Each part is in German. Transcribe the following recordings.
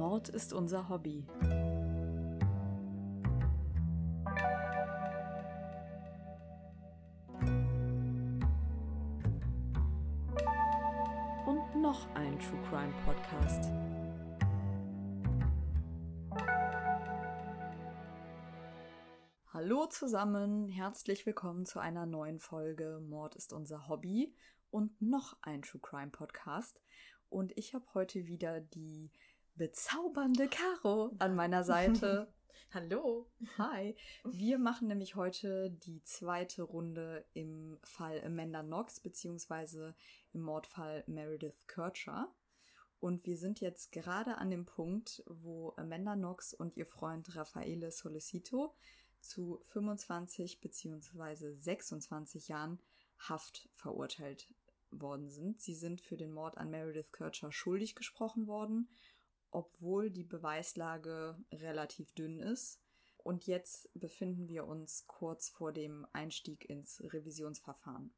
Mord ist unser Hobby. Und noch ein True Crime Podcast. Hallo zusammen, herzlich willkommen zu einer neuen Folge Mord ist unser Hobby und noch ein True Crime Podcast. Und ich habe heute wieder die bezaubernde Caro an meiner Seite. Hallo. Hi. Wir machen nämlich heute die zweite Runde im Fall Amanda Knox beziehungsweise im Mordfall Meredith Kircher. Und wir sind jetzt gerade an dem Punkt, wo Amanda Knox und ihr Freund Raffaele Solicito zu 25 beziehungsweise 26 Jahren Haft verurteilt worden sind. Sie sind für den Mord an Meredith Kircher schuldig gesprochen worden, obwohl die Beweislage relativ dünn ist. Und jetzt befinden wir uns kurz vor dem Einstieg ins Revisionsverfahren.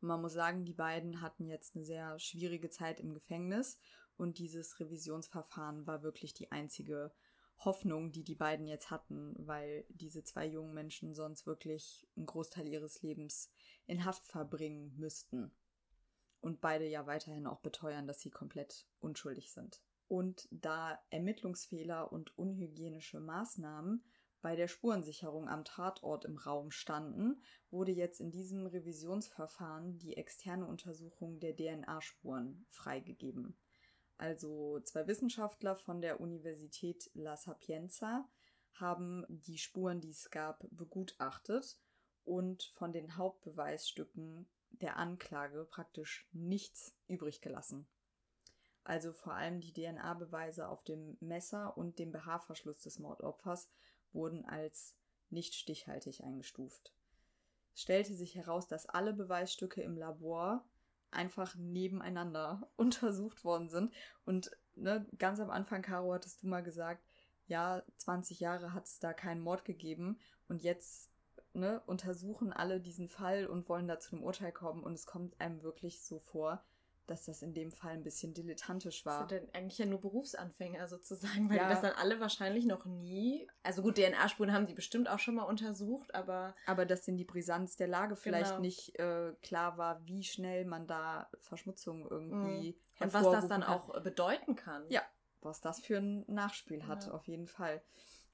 Und man muss sagen, die beiden hatten jetzt eine sehr schwierige Zeit im Gefängnis und dieses Revisionsverfahren war wirklich die einzige Hoffnung, die die beiden jetzt hatten, weil diese zwei jungen Menschen sonst wirklich einen Großteil ihres Lebens in Haft verbringen müssten. Und beide ja weiterhin auch beteuern, dass sie komplett unschuldig sind. Und da Ermittlungsfehler und unhygienische Maßnahmen bei der Spurensicherung am Tatort im Raum standen, wurde jetzt in diesem Revisionsverfahren die externe Untersuchung der DNA-Spuren freigegeben also zwei Wissenschaftler von der Universität La Sapienza, haben die Spuren, die es gab, begutachtet und von den Hauptbeweisstücken der Anklage praktisch nichts übrig gelassen. Also vor allem die DNA-Beweise auf dem Messer und dem BH-Verschluss des Mordopfers wurden als nicht stichhaltig eingestuft. Es stellte sich heraus, dass alle Beweisstücke im Labor einfach nebeneinander untersucht worden sind. Und ne, ganz am Anfang, Caro, hattest du mal gesagt, ja, 20 Jahre hat es da keinen Mord gegeben und jetzt ne, untersuchen alle diesen Fall und wollen da zu einem Urteil kommen und es kommt einem wirklich so vor, dass das in dem Fall ein bisschen dilettantisch war. Das sind dann eigentlich ja nur Berufsanfänger sozusagen, weil ja. die das dann alle wahrscheinlich noch nie. Also gut, DNA-Spuren haben die bestimmt auch schon mal untersucht, aber. Aber dass in die Brisanz der Lage vielleicht genau. nicht äh, klar war, wie schnell man da Verschmutzung irgendwie mhm. Und was das dann kann. auch bedeuten kann. Ja, was das für ein Nachspiel hat, ja. auf jeden Fall.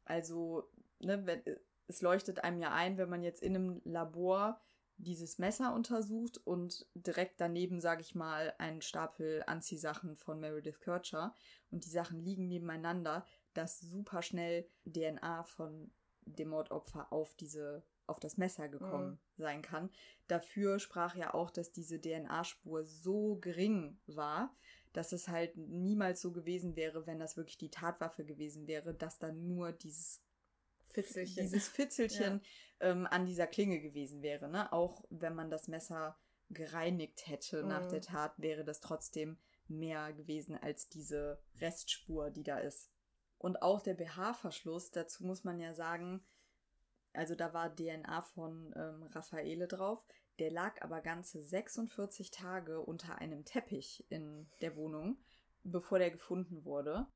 Also, ne, wenn, es leuchtet einem ja ein, wenn man jetzt in einem Labor dieses Messer untersucht und direkt daneben, sage ich mal, einen Stapel Anziehsachen von Meredith Kircher und die Sachen liegen nebeneinander, dass super schnell DNA von dem Mordopfer auf diese auf das Messer gekommen mhm. sein kann. Dafür sprach ja auch, dass diese DNA-Spur so gering war, dass es halt niemals so gewesen wäre, wenn das wirklich die Tatwaffe gewesen wäre, dass da nur dieses Fitzelchen. dieses Fitzelchen ja. ähm, an dieser Klinge gewesen wäre. Ne? Auch wenn man das Messer gereinigt hätte mhm. nach der Tat, wäre das trotzdem mehr gewesen als diese Restspur, die da ist. Und auch der BH-Verschluss, dazu muss man ja sagen, also da war DNA von ähm, Raffaele drauf, der lag aber ganze 46 Tage unter einem Teppich in der Wohnung, bevor der gefunden wurde.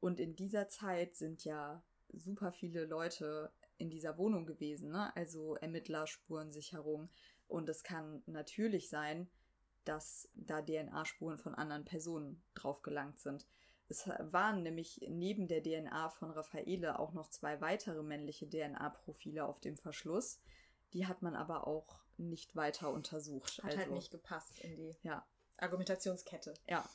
Und in dieser Zeit sind ja super viele Leute in dieser Wohnung gewesen, ne? Also Ermittler, Spurensicherung. Und es kann natürlich sein, dass da DNA-Spuren von anderen Personen drauf gelangt sind. Es waren nämlich neben der DNA von Raffaele auch noch zwei weitere männliche DNA-Profile auf dem Verschluss. Die hat man aber auch nicht weiter untersucht. Hat halt also, halt nicht gepasst in die ja. Argumentationskette. Ja.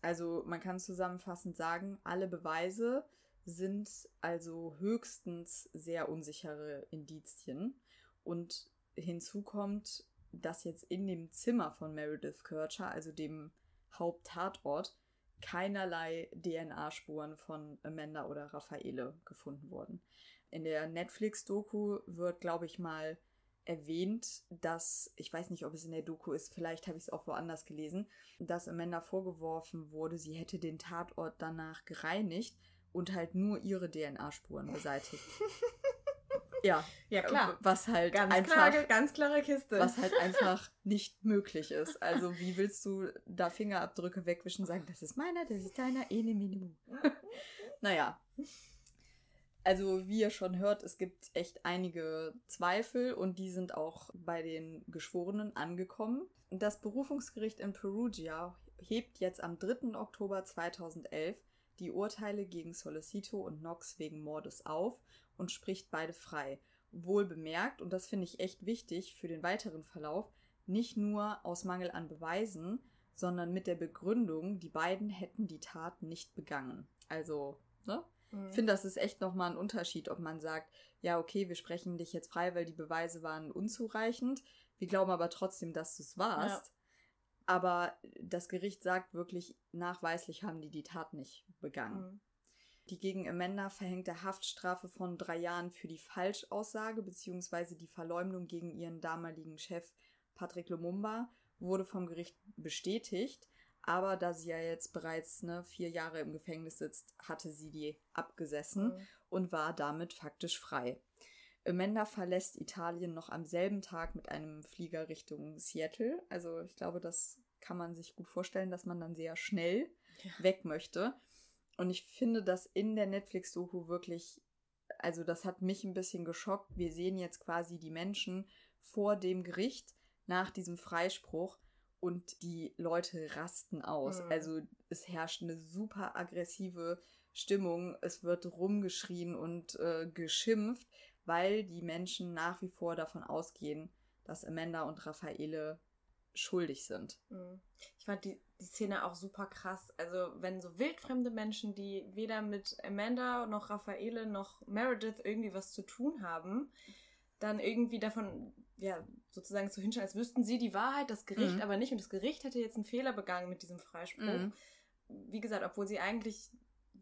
Also man kann zusammenfassend sagen, alle Beweise sind also höchstens sehr unsichere Indizien. Und hinzu kommt, dass jetzt in dem Zimmer von Meredith Kircher, also dem Haupttatort, keinerlei DNA-Spuren von Amanda oder Raffaele gefunden wurden. In der Netflix-Doku wird, glaube ich, mal erwähnt, dass, ich weiß nicht, ob es in der Doku ist, vielleicht habe ich es auch woanders gelesen, dass Amanda vorgeworfen wurde, sie hätte den Tatort danach gereinigt, und halt nur ihre DNA-Spuren beseitigt. Ja, ja klar. Was halt ganz einfach. Klare, ganz klare Kiste. Was halt einfach nicht möglich ist. Also, wie willst du da Fingerabdrücke wegwischen und sagen, das ist meiner, das ist deiner, ene Minimum. naja. Also, wie ihr schon hört, es gibt echt einige Zweifel und die sind auch bei den Geschworenen angekommen. Das Berufungsgericht in Perugia hebt jetzt am 3. Oktober 2011 die Urteile gegen Solicito und Knox wegen Mordes auf und spricht beide frei. Wohl bemerkt, und das finde ich echt wichtig für den weiteren Verlauf, nicht nur aus Mangel an Beweisen, sondern mit der Begründung, die beiden hätten die Tat nicht begangen. Also, ne? Mhm. Ich finde, das ist echt nochmal ein Unterschied, ob man sagt, ja, okay, wir sprechen dich jetzt frei, weil die Beweise waren unzureichend. Wir glauben aber trotzdem, dass du es warst. Ja. Aber das Gericht sagt wirklich, nachweislich haben die die Tat nicht begangen. Mhm. Die gegen Amanda verhängte Haftstrafe von drei Jahren für die Falschaussage bzw. die Verleumdung gegen ihren damaligen Chef Patrick Lumumba wurde vom Gericht bestätigt. Aber da sie ja jetzt bereits ne, vier Jahre im Gefängnis sitzt, hatte sie die abgesessen mhm. und war damit faktisch frei. Amanda verlässt Italien noch am selben Tag mit einem Flieger Richtung Seattle. Also ich glaube, das kann man sich gut vorstellen, dass man dann sehr schnell ja. weg möchte. Und ich finde das in der Netflix-Doku wirklich, also das hat mich ein bisschen geschockt. Wir sehen jetzt quasi die Menschen vor dem Gericht nach diesem Freispruch und die Leute rasten aus. Mhm. Also es herrscht eine super aggressive Stimmung. Es wird rumgeschrien und äh, geschimpft weil die Menschen nach wie vor davon ausgehen, dass Amanda und Raffaele schuldig sind. Mhm. Ich fand die, die Szene auch super krass. Also, wenn so wildfremde Menschen, die weder mit Amanda noch Raffaele noch Meredith irgendwie was zu tun haben, dann irgendwie davon, ja, sozusagen zu hinstellen, als wüssten sie die Wahrheit, das Gericht mhm. aber nicht. Und das Gericht hätte jetzt einen Fehler begangen mit diesem Freispruch. Mhm. Wie gesagt, obwohl sie eigentlich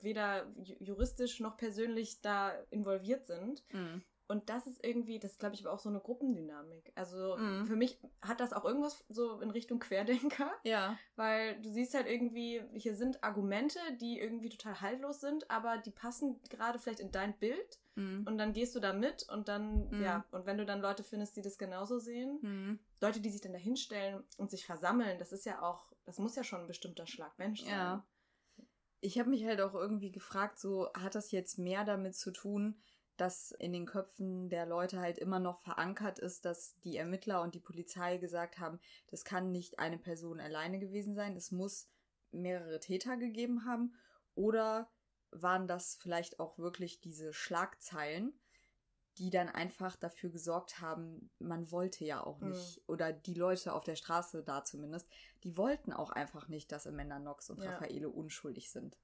weder juristisch noch persönlich da involviert sind. Mhm. Und das ist irgendwie, das glaube ich, aber auch so eine Gruppendynamik. Also mhm. für mich hat das auch irgendwas so in Richtung Querdenker. Ja. Weil du siehst halt irgendwie, hier sind Argumente, die irgendwie total haltlos sind, aber die passen gerade vielleicht in dein Bild. Mhm. Und dann gehst du da mit und dann, mhm. ja, und wenn du dann Leute findest, die das genauso sehen, mhm. Leute, die sich dann da hinstellen und sich versammeln, das ist ja auch, das muss ja schon ein bestimmter Schlag Mensch sein. Ja. Ich habe mich halt auch irgendwie gefragt, so hat das jetzt mehr damit zu tun, dass in den Köpfen der Leute halt immer noch verankert ist, dass die Ermittler und die Polizei gesagt haben, das kann nicht eine Person alleine gewesen sein, es muss mehrere Täter gegeben haben. Oder waren das vielleicht auch wirklich diese Schlagzeilen, die dann einfach dafür gesorgt haben, man wollte ja auch nicht, mhm. oder die Leute auf der Straße da zumindest, die wollten auch einfach nicht, dass Amanda Knox und ja. Raffaele unschuldig sind.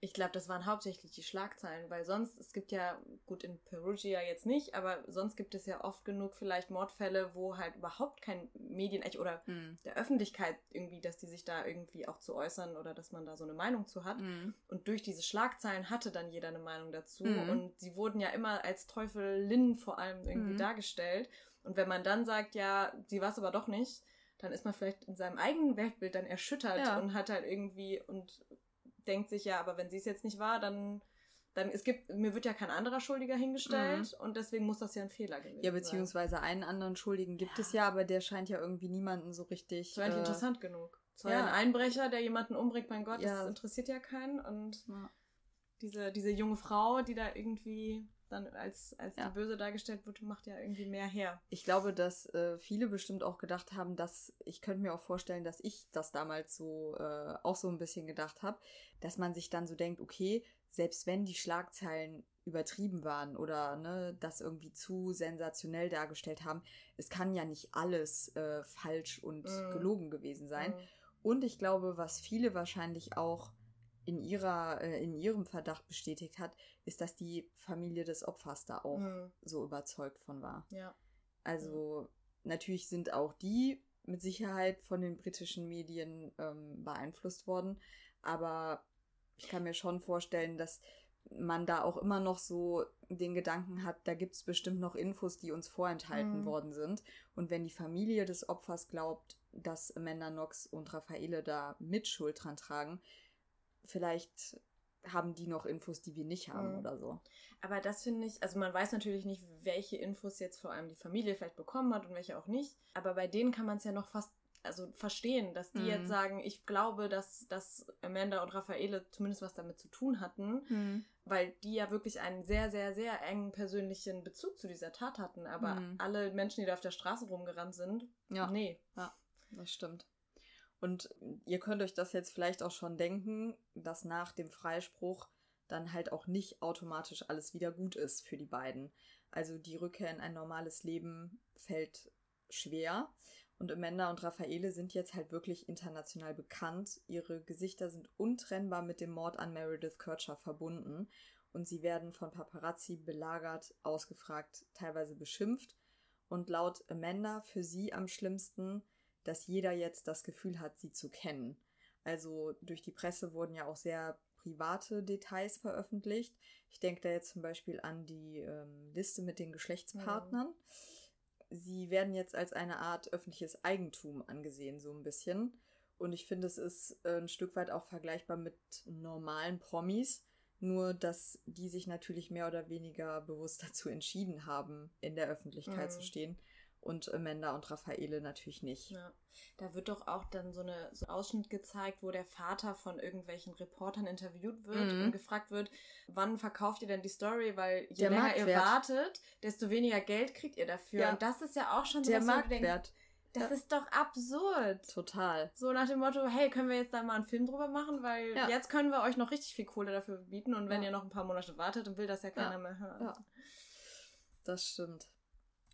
Ich glaube, das waren hauptsächlich die Schlagzeilen, weil sonst, es gibt ja, gut, in Perugia jetzt nicht, aber sonst gibt es ja oft genug vielleicht Mordfälle, wo halt überhaupt kein Medien oder mhm. der Öffentlichkeit irgendwie, dass die sich da irgendwie auch zu äußern oder dass man da so eine Meinung zu hat. Mhm. Und durch diese Schlagzeilen hatte dann jeder eine Meinung dazu. Mhm. Und sie wurden ja immer als Teufelinnen vor allem irgendwie mhm. dargestellt. Und wenn man dann sagt, ja, sie war es aber doch nicht, dann ist man vielleicht in seinem eigenen Weltbild dann erschüttert ja. und hat halt irgendwie und denkt sich ja, aber wenn sie es jetzt nicht war, dann dann es gibt mir wird ja kein anderer Schuldiger hingestellt mhm. und deswegen muss das ja ein Fehler gewesen sein. Ja, beziehungsweise sein. einen anderen Schuldigen gibt ja. es ja, aber der scheint ja irgendwie niemanden so richtig. Das war nicht äh, interessant genug. Es war ja. ein Einbrecher, der jemanden umbringt, mein Gott, ja. das interessiert ja keinen und diese diese junge Frau, die da irgendwie dann als, als ja. die Böse dargestellt wird, macht ja irgendwie mehr her. Ich glaube, dass äh, viele bestimmt auch gedacht haben, dass ich könnte mir auch vorstellen, dass ich das damals so äh, auch so ein bisschen gedacht habe, dass man sich dann so denkt, okay, selbst wenn die Schlagzeilen übertrieben waren oder ne, das irgendwie zu sensationell dargestellt haben, es kann ja nicht alles äh, falsch und mm. gelogen gewesen sein. Mm. Und ich glaube, was viele wahrscheinlich auch in ihrer, äh, in ihrem Verdacht bestätigt hat, ist, dass die Familie des Opfers da auch mhm. so überzeugt von war. Ja. Also natürlich sind auch die mit Sicherheit von den britischen Medien ähm, beeinflusst worden, aber ich kann mir schon vorstellen, dass man da auch immer noch so den Gedanken hat, da gibt es bestimmt noch Infos, die uns vorenthalten mhm. worden sind. Und wenn die Familie des Opfers glaubt, dass Amanda Knox und Raffaele da Mitschuld dran tragen, vielleicht haben die noch Infos, die wir nicht haben Mhm. oder so. Aber das finde ich, also man weiß natürlich nicht, welche Infos jetzt vor allem die Familie vielleicht bekommen hat und welche auch nicht. Aber bei denen kann man es ja noch fast also verstehen, dass die Mhm. jetzt sagen, ich glaube, dass, dass Amanda und Raffaele zumindest was damit zu tun hatten, weil die ja wirklich einen sehr, sehr, sehr engen persönlichen Bezug zu dieser Tat hatten. Aber Mhm. alle Menschen, die da auf der Straße rumgerannt sind, Ja. nee. Das stimmt. Und ihr könnt euch das jetzt vielleicht auch schon denken, dass nach dem Freispruch dann halt auch nicht automatisch alles wieder gut ist für die beiden. Also die Rückkehr in ein normales Leben fällt schwer. Und Amanda und Raffaele sind jetzt halt wirklich international bekannt. Ihre Gesichter sind untrennbar mit dem Mord an Meredith Kircher verbunden. Und sie werden von Paparazzi belagert, ausgefragt, teilweise beschimpft. Und laut Amanda für sie am schlimmsten, dass jeder jetzt das Gefühl hat, sie zu kennen. Also durch die Presse wurden ja auch sehr private Details veröffentlicht. Ich denke da jetzt zum Beispiel an die ähm, Liste mit den Geschlechtspartnern. Sie werden jetzt als eine Art öffentliches Eigentum angesehen, so ein bisschen. Und ich finde, es ist äh, ein Stück weit auch vergleichbar mit normalen Promis, nur dass die sich natürlich mehr oder weniger bewusst dazu entschieden haben, in der Öffentlichkeit Mhm. zu stehen. Und Amanda und Raffaele natürlich nicht. Ja. Da wird doch auch dann so, eine, so ein Ausschnitt gezeigt, wo der Vater von irgendwelchen Reportern interviewt wird Mhm. und gefragt wird, wann verkauft ihr denn die Story? Weil je Der länger ihr Marktwert. wartet, desto weniger Geld kriegt ihr dafür. Ja. Und das ist ja auch schon so Der Marktwert. das Ja. ist doch absurd. Total. So nach dem Motto, hey, können wir jetzt da mal einen Film drüber machen? Weil Ja. jetzt können wir euch noch richtig viel Kohle dafür bieten. Und wenn Ja. ihr noch ein paar Monate wartet, dann will das ja keiner mehr hören. Ja. Das stimmt.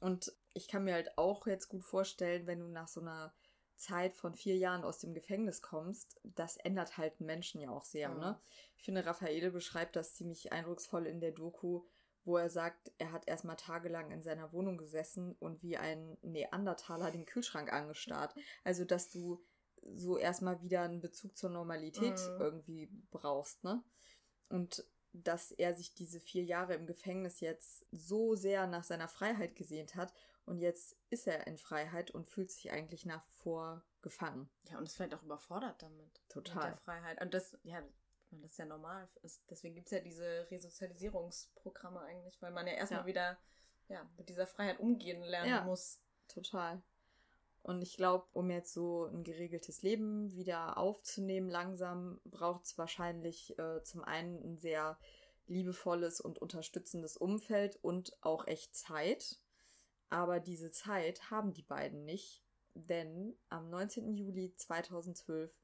Und ich kann mir halt auch jetzt gut vorstellen, wenn du nach so einer Zeit von vier Jahren aus dem Gefängnis kommst, das ändert halt einen Menschen ja auch sehr, Mhm. ne? Ich finde, Raffaele beschreibt das ziemlich eindrucksvoll in der Doku, wo er sagt, er hat erstmal tagelang in seiner Wohnung gesessen und wie ein Neandertaler den Kühlschrank angestarrt. Also, dass du so erstmal wieder einen Bezug zur Normalität Mhm. irgendwie brauchst, ne? Und dass er sich diese vier Jahre im Gefängnis jetzt so sehr nach seiner Freiheit gesehnt hat und jetzt ist er in Freiheit und fühlt sich eigentlich nach wie vor gefangen. Ja, und ist vielleicht auch überfordert damit. Mit Total. der Freiheit. Und das, ja, das ist ja normal. Es- Deswegen gibt es ja diese Resozialisierungsprogramme eigentlich, weil man ja erstmal Ja. wieder ja, mit dieser Freiheit umgehen lernen Ja. muss. Total. Und ich glaube, um jetzt so ein geregeltes Leben wieder aufzunehmen, langsam braucht es wahrscheinlich äh, zum einen ein sehr liebevolles und unterstützendes Umfeld und auch echt Zeit. Aber diese Zeit haben die beiden nicht, denn am 19. Juli 2012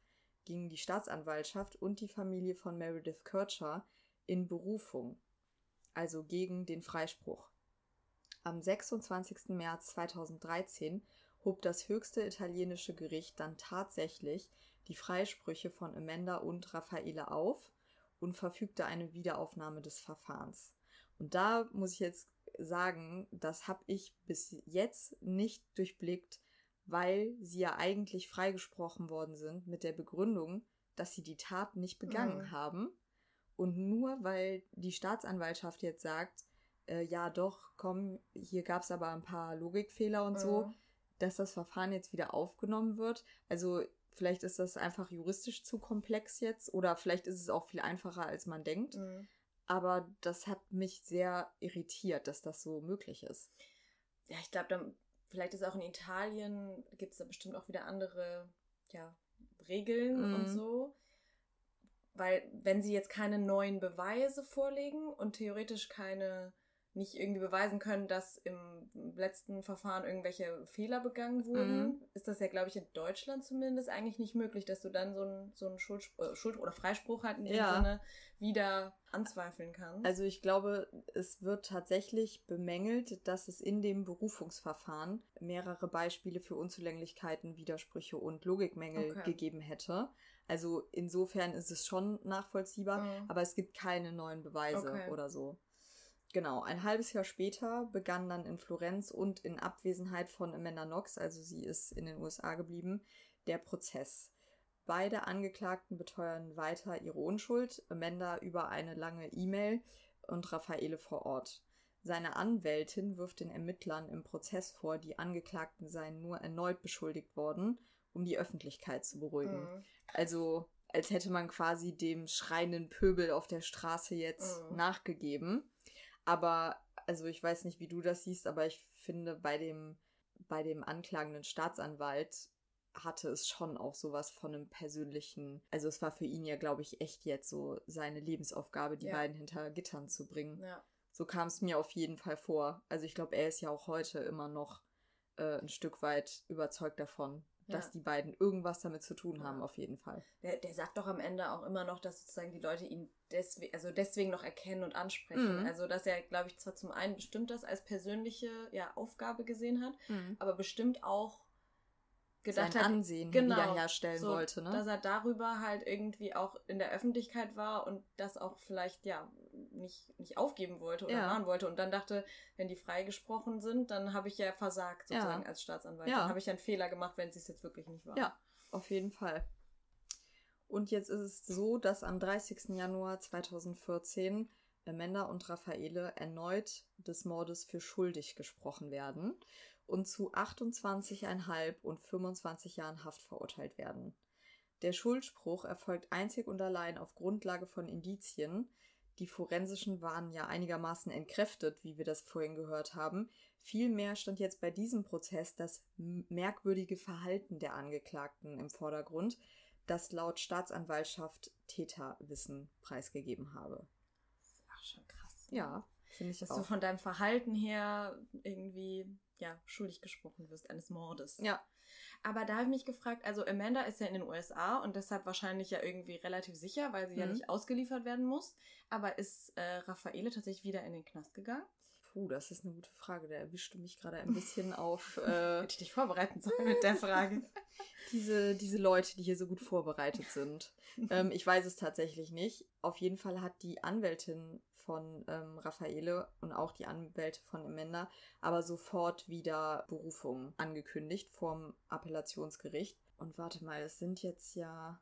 gingen die Staatsanwaltschaft und die Familie von Meredith Kircher in Berufung, also gegen den Freispruch. Am 26. März 2013 hob das höchste italienische Gericht dann tatsächlich die Freisprüche von Amanda und Raffaele auf und verfügte eine Wiederaufnahme des Verfahrens. Und da muss ich jetzt sagen, das habe ich bis jetzt nicht durchblickt, weil sie ja eigentlich freigesprochen worden sind mit der Begründung, dass sie die Tat nicht begangen Mhm. haben. Und nur weil die Staatsanwaltschaft jetzt sagt, äh, ja doch, komm, hier gab es aber ein paar Logikfehler und so, Mhm. dass das Verfahren jetzt wieder aufgenommen wird. Also vielleicht ist das einfach juristisch zu komplex jetzt oder vielleicht ist es auch viel einfacher, als man denkt. Mhm. Aber das hat mich sehr irritiert, dass das so möglich ist. Ja, ich glaube, vielleicht ist auch in Italien, gibt es da bestimmt auch wieder andere ja, Regeln Mhm. und so. Weil wenn sie jetzt keine neuen Beweise vorlegen und theoretisch keine nicht irgendwie beweisen können, dass im letzten Verfahren irgendwelche Fehler begangen wurden, Mhm. ist das ja, glaube ich, in Deutschland zumindest eigentlich nicht möglich, dass du dann so einen so einen Schuld, äh, Schuld oder Freispruch halt in dem Ja. Sinne wieder anzweifeln kannst. Also ich glaube, es wird tatsächlich bemängelt, dass es in dem Berufungsverfahren mehrere Beispiele für Unzulänglichkeiten, Widersprüche und Logikmängel Okay. gegeben hätte. Also insofern ist es schon nachvollziehbar, Mhm. aber es gibt keine neuen Beweise Okay. oder so. Genau, ein halbes Jahr später begann dann in Florenz und in Abwesenheit von Amanda Knox, also sie ist in den USA geblieben, der Prozess. Beide Angeklagten beteuern weiter ihre Unschuld, Amanda über eine lange E-Mail und Raffaele vor Ort. Seine Anwältin wirft den Ermittlern im Prozess vor, die Angeklagten seien nur erneut beschuldigt worden, um die Öffentlichkeit zu beruhigen. Mhm. Also als hätte man quasi dem schreienden Pöbel auf der Straße jetzt Mhm. nachgegeben. Aber, also ich weiß nicht, wie du das siehst, aber ich finde, bei dem, bei dem anklagenden Staatsanwalt hatte es schon auch sowas von einem persönlichen, also es war für ihn ja, glaube ich, echt jetzt so seine Lebensaufgabe, die Ja. beiden hinter Gittern zu bringen. Ja. So kam es mir auf jeden Fall vor. Also ich glaube, er ist ja auch heute immer noch äh, ein Stück weit überzeugt davon, dass Ja. die beiden irgendwas damit zu tun haben, Ja. auf jeden Fall. Der, der sagt doch am Ende auch immer noch, dass sozusagen die Leute ihn deswegen, also deswegen noch erkennen und ansprechen. Mhm. Also dass er, glaube ich, zwar zum einen bestimmt das als persönliche ja, Aufgabe gesehen hat, aber bestimmt auch gedacht Sein hat, Ansehen genau, wiederherstellen so, wollte, ne? dass er darüber halt irgendwie auch in der Öffentlichkeit war und das auch vielleicht ja nicht, nicht aufgeben wollte oder Ja. machen wollte und dann dachte, wenn die freigesprochen sind, dann habe ich ja versagt sozusagen Ja. als Staatsanwalt. Ja. Dann habe ich ja einen Fehler gemacht, wenn es sich jetzt wirklich nicht war. Ja, auf jeden Fall. Und jetzt ist es so, dass am 30. Januar 2014 Amanda und Raffaele erneut des Mordes für schuldig gesprochen werden und zu 28,5 und 25 Jahren Haft verurteilt werden. Der Schuldspruch erfolgt einzig und allein auf Grundlage von Indizien. Die forensischen waren ja einigermaßen entkräftet, wie wir das vorhin gehört haben. Vielmehr stand jetzt bei diesem Prozess das merkwürdige Verhalten der Angeklagten im Vordergrund, das laut Staatsanwaltschaft Täterwissen preisgegeben habe. Ach, schon krass. Ja, finde ich Dass auch. du von deinem Verhalten her irgendwie ja, schuldig gesprochen wirst eines Mordes. ja, Aber da habe ich mich gefragt, also Amanda ist ja in den USA und deshalb wahrscheinlich ja irgendwie relativ sicher, weil sie ja Mhm. nicht ausgeliefert werden muss. Aber ist äh, Raffaele tatsächlich wieder in den Knast gegangen? puh, das ist eine gute Frage. Da erwischst du mich gerade ein bisschen auf äh, Hätte ich dich vorbereiten sollen mit der Frage. diese, diese Leute, die hier so gut vorbereitet sind. ähm, ich weiß es tatsächlich nicht. Auf jeden Fall hat die Anwältin von ähm, Raffaele und auch die Anwälte von Amanda aber sofort wieder Berufung angekündigt vom Appellationsgericht. Und warte mal, es sind jetzt ja.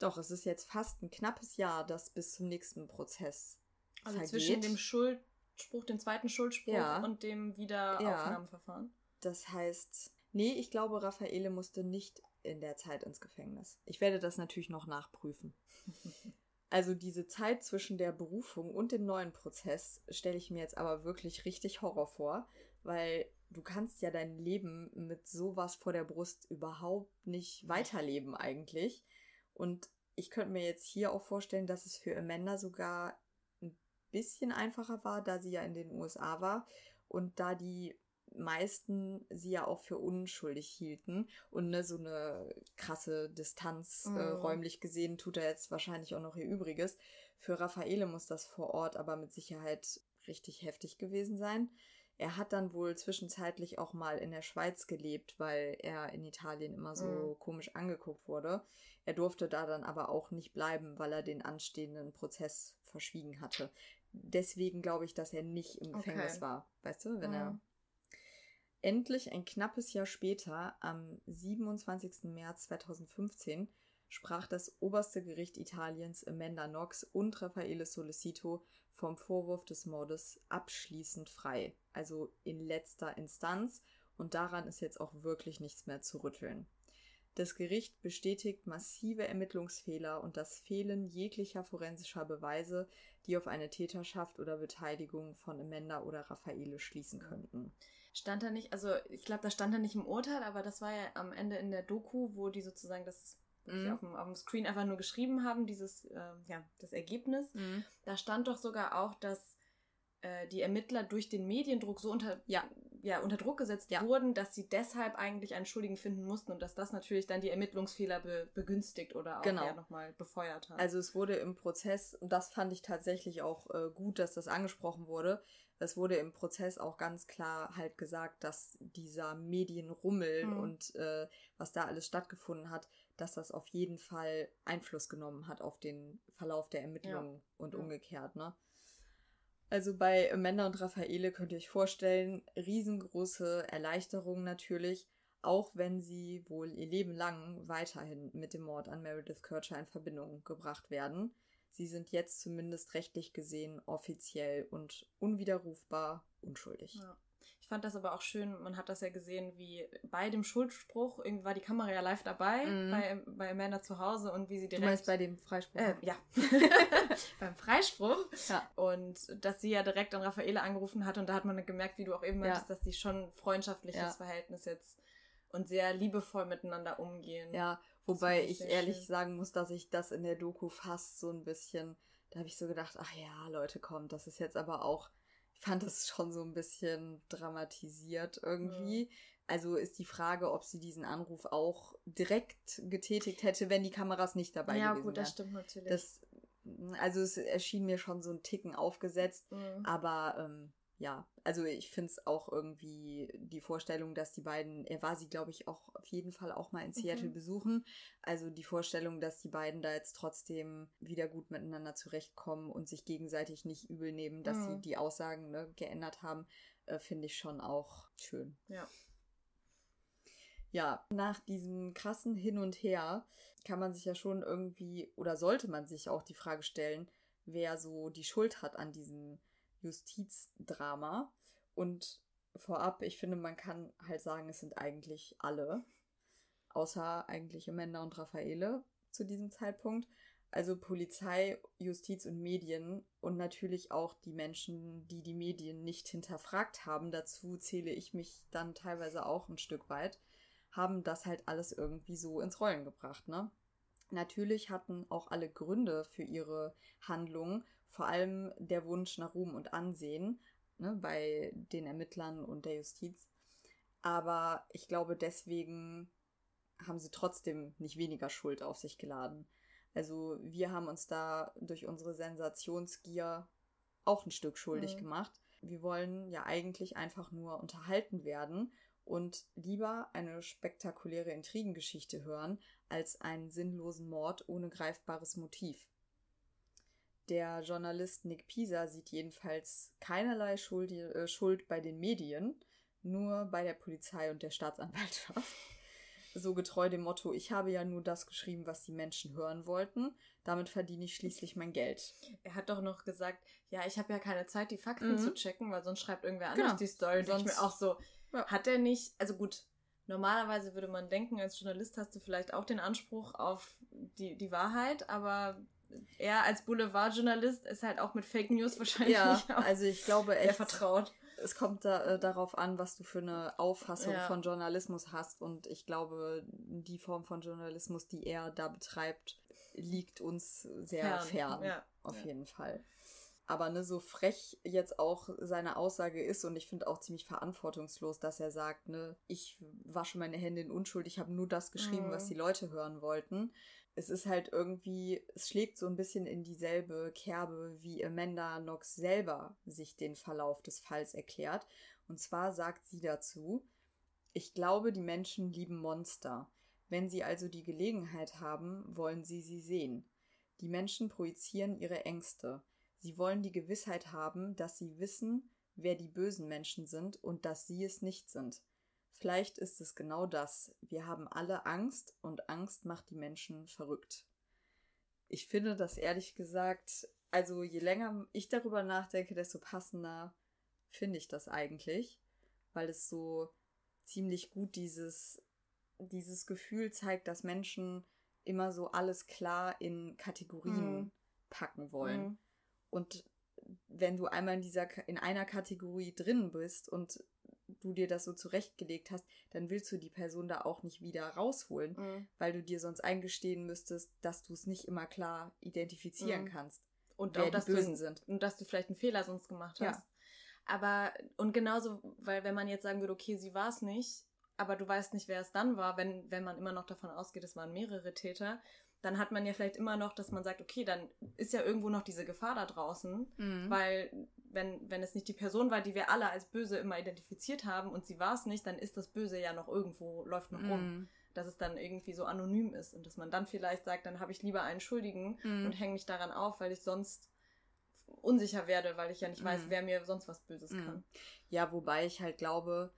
Doch, es ist jetzt fast ein knappes Jahr, das bis zum nächsten Prozess Also vergeht. zwischen dem Schuldspruch, dem zweiten Schuldspruch Ja. und dem Wiederaufnahmeverfahren. Das heißt, nee, ich glaube, Raffaele musste nicht in der Zeit ins Gefängnis. Ich werde das natürlich noch nachprüfen. Also diese Zeit zwischen der Berufung und dem neuen Prozess stelle ich mir jetzt aber wirklich richtig Horror vor, weil du kannst ja dein Leben mit sowas vor der Brust überhaupt nicht weiterleben eigentlich. Und ich könnte mir jetzt hier auch vorstellen, dass es für Amanda sogar ein bisschen einfacher war, da sie ja in den USA war und da die meisten sie ja auch für unschuldig hielten und ne, so eine krasse Distanz Mhm. äh, räumlich gesehen tut er jetzt wahrscheinlich auch noch ihr Übriges. Für Raffaele muss das vor Ort aber mit Sicherheit richtig heftig gewesen sein. Er hat dann wohl zwischenzeitlich auch mal in der Schweiz gelebt, weil er in Italien immer so Mhm. komisch angeguckt wurde. Er durfte da dann aber auch nicht bleiben, weil er den anstehenden Prozess verschwiegen hatte. Deswegen glaube ich, dass er nicht im Okay. Gefängnis war. Weißt du, wenn er Mhm. Endlich ein knappes Jahr später, am 27. März 2015, sprach das oberste Gericht Italiens Amanda Knox und Raffaele Solicito vom Vorwurf des Mordes abschließend frei, also in letzter Instanz, und daran ist jetzt auch wirklich nichts mehr zu rütteln. Das Gericht bestätigt massive Ermittlungsfehler und das Fehlen jeglicher forensischer Beweise, die auf eine Täterschaft oder Beteiligung von Amanda oder Raffaele schließen könnten. Stand da nicht, also ich glaube, das stand da nicht im Urteil, aber das war ja am Ende in der Doku, wo die sozusagen das Mhm. auf, dem, auf dem Screen einfach nur geschrieben haben, dieses, äh, ja, das Ergebnis. Da stand doch sogar auch, dass äh, die Ermittler durch den Mediendruck so unter, Ja. Ja, unter Druck gesetzt Ja. wurden, dass sie deshalb eigentlich einen Schuldigen finden mussten und dass das natürlich dann die Ermittlungsfehler be begünstigt oder auch Genau. ja, nochmal befeuert hat. Also es wurde im Prozess, und das fand ich tatsächlich auch äh, gut, dass das angesprochen wurde, es wurde im Prozess auch ganz klar halt gesagt, dass dieser Medienrummel Mhm. und äh, was da alles stattgefunden hat, dass das auf jeden Fall Einfluss genommen hat auf den Verlauf der Ermittlungen und Ja. umgekehrt, ne? Also bei Amanda und Raffaele könnt ihr euch vorstellen, riesengroße Erleichterung natürlich, auch wenn sie wohl ihr Leben lang weiterhin mit dem Mord an Meredith Kircher in Verbindung gebracht werden. Sie sind jetzt zumindest rechtlich gesehen offiziell und unwiderrufbar unschuldig. Ja. Ich fand das aber auch schön, man hat das ja gesehen, wie bei dem Schuldspruch, irgendwie war die Kamera ja live dabei, mhm. bei, bei Amanda zu Hause und wie sie direkt... Du meinst bei dem Freispruch? Äh, ja. Beim Freispruch. Ja. Und dass sie ja direkt an Raffaele angerufen hat und da hat man gemerkt, wie du auch eben ja. meintest, dass die schon freundschaftliches ja. Verhältnis jetzt und sehr liebevoll miteinander umgehen. Ja, wobei ich ehrlich schön. sagen muss, dass ich das in der Doku fast so ein bisschen, da habe ich so gedacht, ach ja, Leute, kommt, das ist jetzt aber auch fand das schon so ein bisschen dramatisiert irgendwie. Mhm. Also ist die Frage, ob sie diesen Anruf auch direkt getätigt hätte, wenn die Kameras nicht dabei ja, gewesen wären. Ja, gut, das stimmt natürlich. Das, also es erschien mir schon so ein Ticken aufgesetzt, mhm. aber ähm, ja, also ich finde es auch irgendwie die Vorstellung, dass die beiden, er war sie, glaube ich, auch auf jeden Fall auch mal in Seattle mhm. besuchen. Also die Vorstellung, dass die beiden da jetzt trotzdem wieder gut miteinander zurechtkommen und sich gegenseitig nicht übel nehmen, dass mhm. sie die Aussagen ne, geändert haben, äh, finde ich schon auch schön. Ja. Ja, nach diesem krassen Hin und Her kann man sich ja schon irgendwie, oder sollte man sich auch die Frage stellen, wer so die Schuld hat an diesem Justizdrama. Und vorab, ich finde, man kann halt sagen, es sind eigentlich alle. Außer eigentlich Amanda und Raffaele zu diesem Zeitpunkt. Also Polizei, Justiz und Medien und natürlich auch die Menschen, die die Medien nicht hinterfragt haben. Dazu zähle ich mich dann teilweise auch ein Stück weit, haben das halt alles irgendwie so ins Rollen gebracht, ne? Natürlich hatten auch alle Gründe für ihre Handlungen vor allem der Wunsch nach Ruhm und Ansehen ne, bei den Ermittlern und der Justiz. Aber ich glaube, deswegen haben sie trotzdem nicht weniger Schuld auf sich geladen. Also wir haben uns da durch unsere Sensationsgier auch ein Stück schuldig mhm. gemacht. Wir wollen ja eigentlich einfach nur unterhalten werden und lieber eine spektakuläre Intrigengeschichte hören, als einen sinnlosen Mord ohne greifbares Motiv. Der Journalist Nick Pisa sieht jedenfalls keinerlei Schuld, äh, Schuld bei den Medien, nur bei der Polizei und der Staatsanwaltschaft. So getreu dem Motto, ich habe ja nur das geschrieben, was die Menschen hören wollten. Damit verdiene ich schließlich mein Geld. Er hat doch noch gesagt, ja, ich habe ja keine Zeit, die Fakten mhm. zu checken, weil sonst schreibt irgendwer anders genau. die Story. Sonst ich mir auch so, ja. hat er nicht, also gut, normalerweise würde man denken, als Journalist hast du vielleicht auch den Anspruch auf die, die Wahrheit, aber er als Boulevardjournalist ist halt auch mit Fake News wahrscheinlich ja, also ich glaube echt, vertraut. Es kommt da, äh, darauf an, was du für eine Auffassung ja. von Journalismus hast und ich glaube, die Form von Journalismus, die er da betreibt, liegt uns sehr fern, fern ja. auf ja. jeden Fall. Aber ne, so frech jetzt auch seine Aussage ist und ich finde auch ziemlich verantwortungslos, dass er sagt, ne, ich wasche meine Hände in Unschuld, ich habe nur das geschrieben, mhm. was die Leute hören wollten es ist halt irgendwie, es schlägt so ein bisschen in dieselbe Kerbe, wie Amanda Knox selber sich den Verlauf des Falls erklärt. Und zwar sagt sie dazu, ich glaube, die Menschen lieben Monster. Wenn sie also die Gelegenheit haben, wollen sie sie sehen. Die Menschen projizieren ihre Ängste. Sie wollen die Gewissheit haben, dass sie wissen, wer die bösen Menschen sind und dass sie es nicht sind. Vielleicht ist es genau das. Wir haben alle Angst und Angst macht die Menschen verrückt. Ich finde das ehrlich gesagt, also je länger ich darüber nachdenke, desto passender finde ich das eigentlich, weil es so ziemlich gut dieses, dieses Gefühl zeigt, dass Menschen immer so alles klar in Kategorien mhm. packen wollen. Mhm. Und wenn du einmal in dieser in einer Kategorie drin bist und du dir das so zurechtgelegt hast, dann willst du die Person da auch nicht wieder rausholen, mhm. weil du dir sonst eingestehen müsstest, dass du es nicht immer klar identifizieren mhm. kannst. Und auch, dass Bösen du, sind. Und dass du vielleicht einen Fehler sonst gemacht hast. Ja. Aber, und genauso, weil wenn man jetzt sagen würde, okay, sie war es nicht, aber du weißt nicht, wer es dann war, wenn, wenn man immer noch davon ausgeht, es waren mehrere Täter, dann hat man ja vielleicht immer noch, dass man sagt, okay, dann ist ja irgendwo noch diese Gefahr da draußen, mhm. weil wenn, wenn es nicht die Person war, die wir alle als böse immer identifiziert haben und sie war es nicht, dann ist das Böse ja noch irgendwo, läuft noch rum. Mm. Dass es dann irgendwie so anonym ist und dass man dann vielleicht sagt, dann habe ich lieber einen Schuldigen mm. und hänge mich daran auf, weil ich sonst unsicher werde, weil ich ja nicht mm. weiß, wer mir sonst was Böses mm. kann. Ja, wobei ich halt glaube,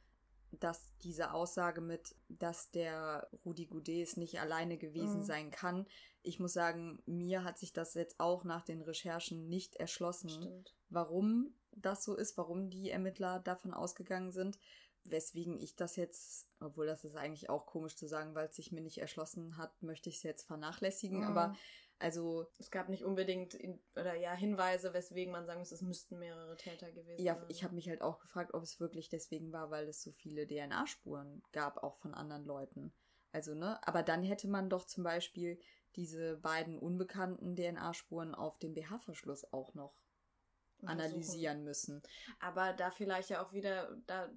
dass diese Aussage mit, dass der Rudi Goudet nicht alleine gewesen mm. sein kann, ich muss sagen, mir hat sich das jetzt auch nach den Recherchen nicht erschlossen, Stimmt. warum das so ist, warum die Ermittler davon ausgegangen sind. Weswegen ich das jetzt, obwohl das ist eigentlich auch komisch zu sagen, weil es sich mir nicht erschlossen hat, möchte ich es jetzt vernachlässigen. Mhm. Aber also. Es gab nicht unbedingt in, oder ja Hinweise, weswegen man sagen muss, es müssten mehrere Täter gewesen ja, sein. Ja, ich habe mich halt auch gefragt, ob es wirklich deswegen war, weil es so viele DNA-Spuren gab, auch von anderen Leuten. Also, ne? Aber dann hätte man doch zum Beispiel diese beiden unbekannten DNA-Spuren auf dem BH-Verschluss auch noch analysieren müssen. Aber da vielleicht ja auch wieder, da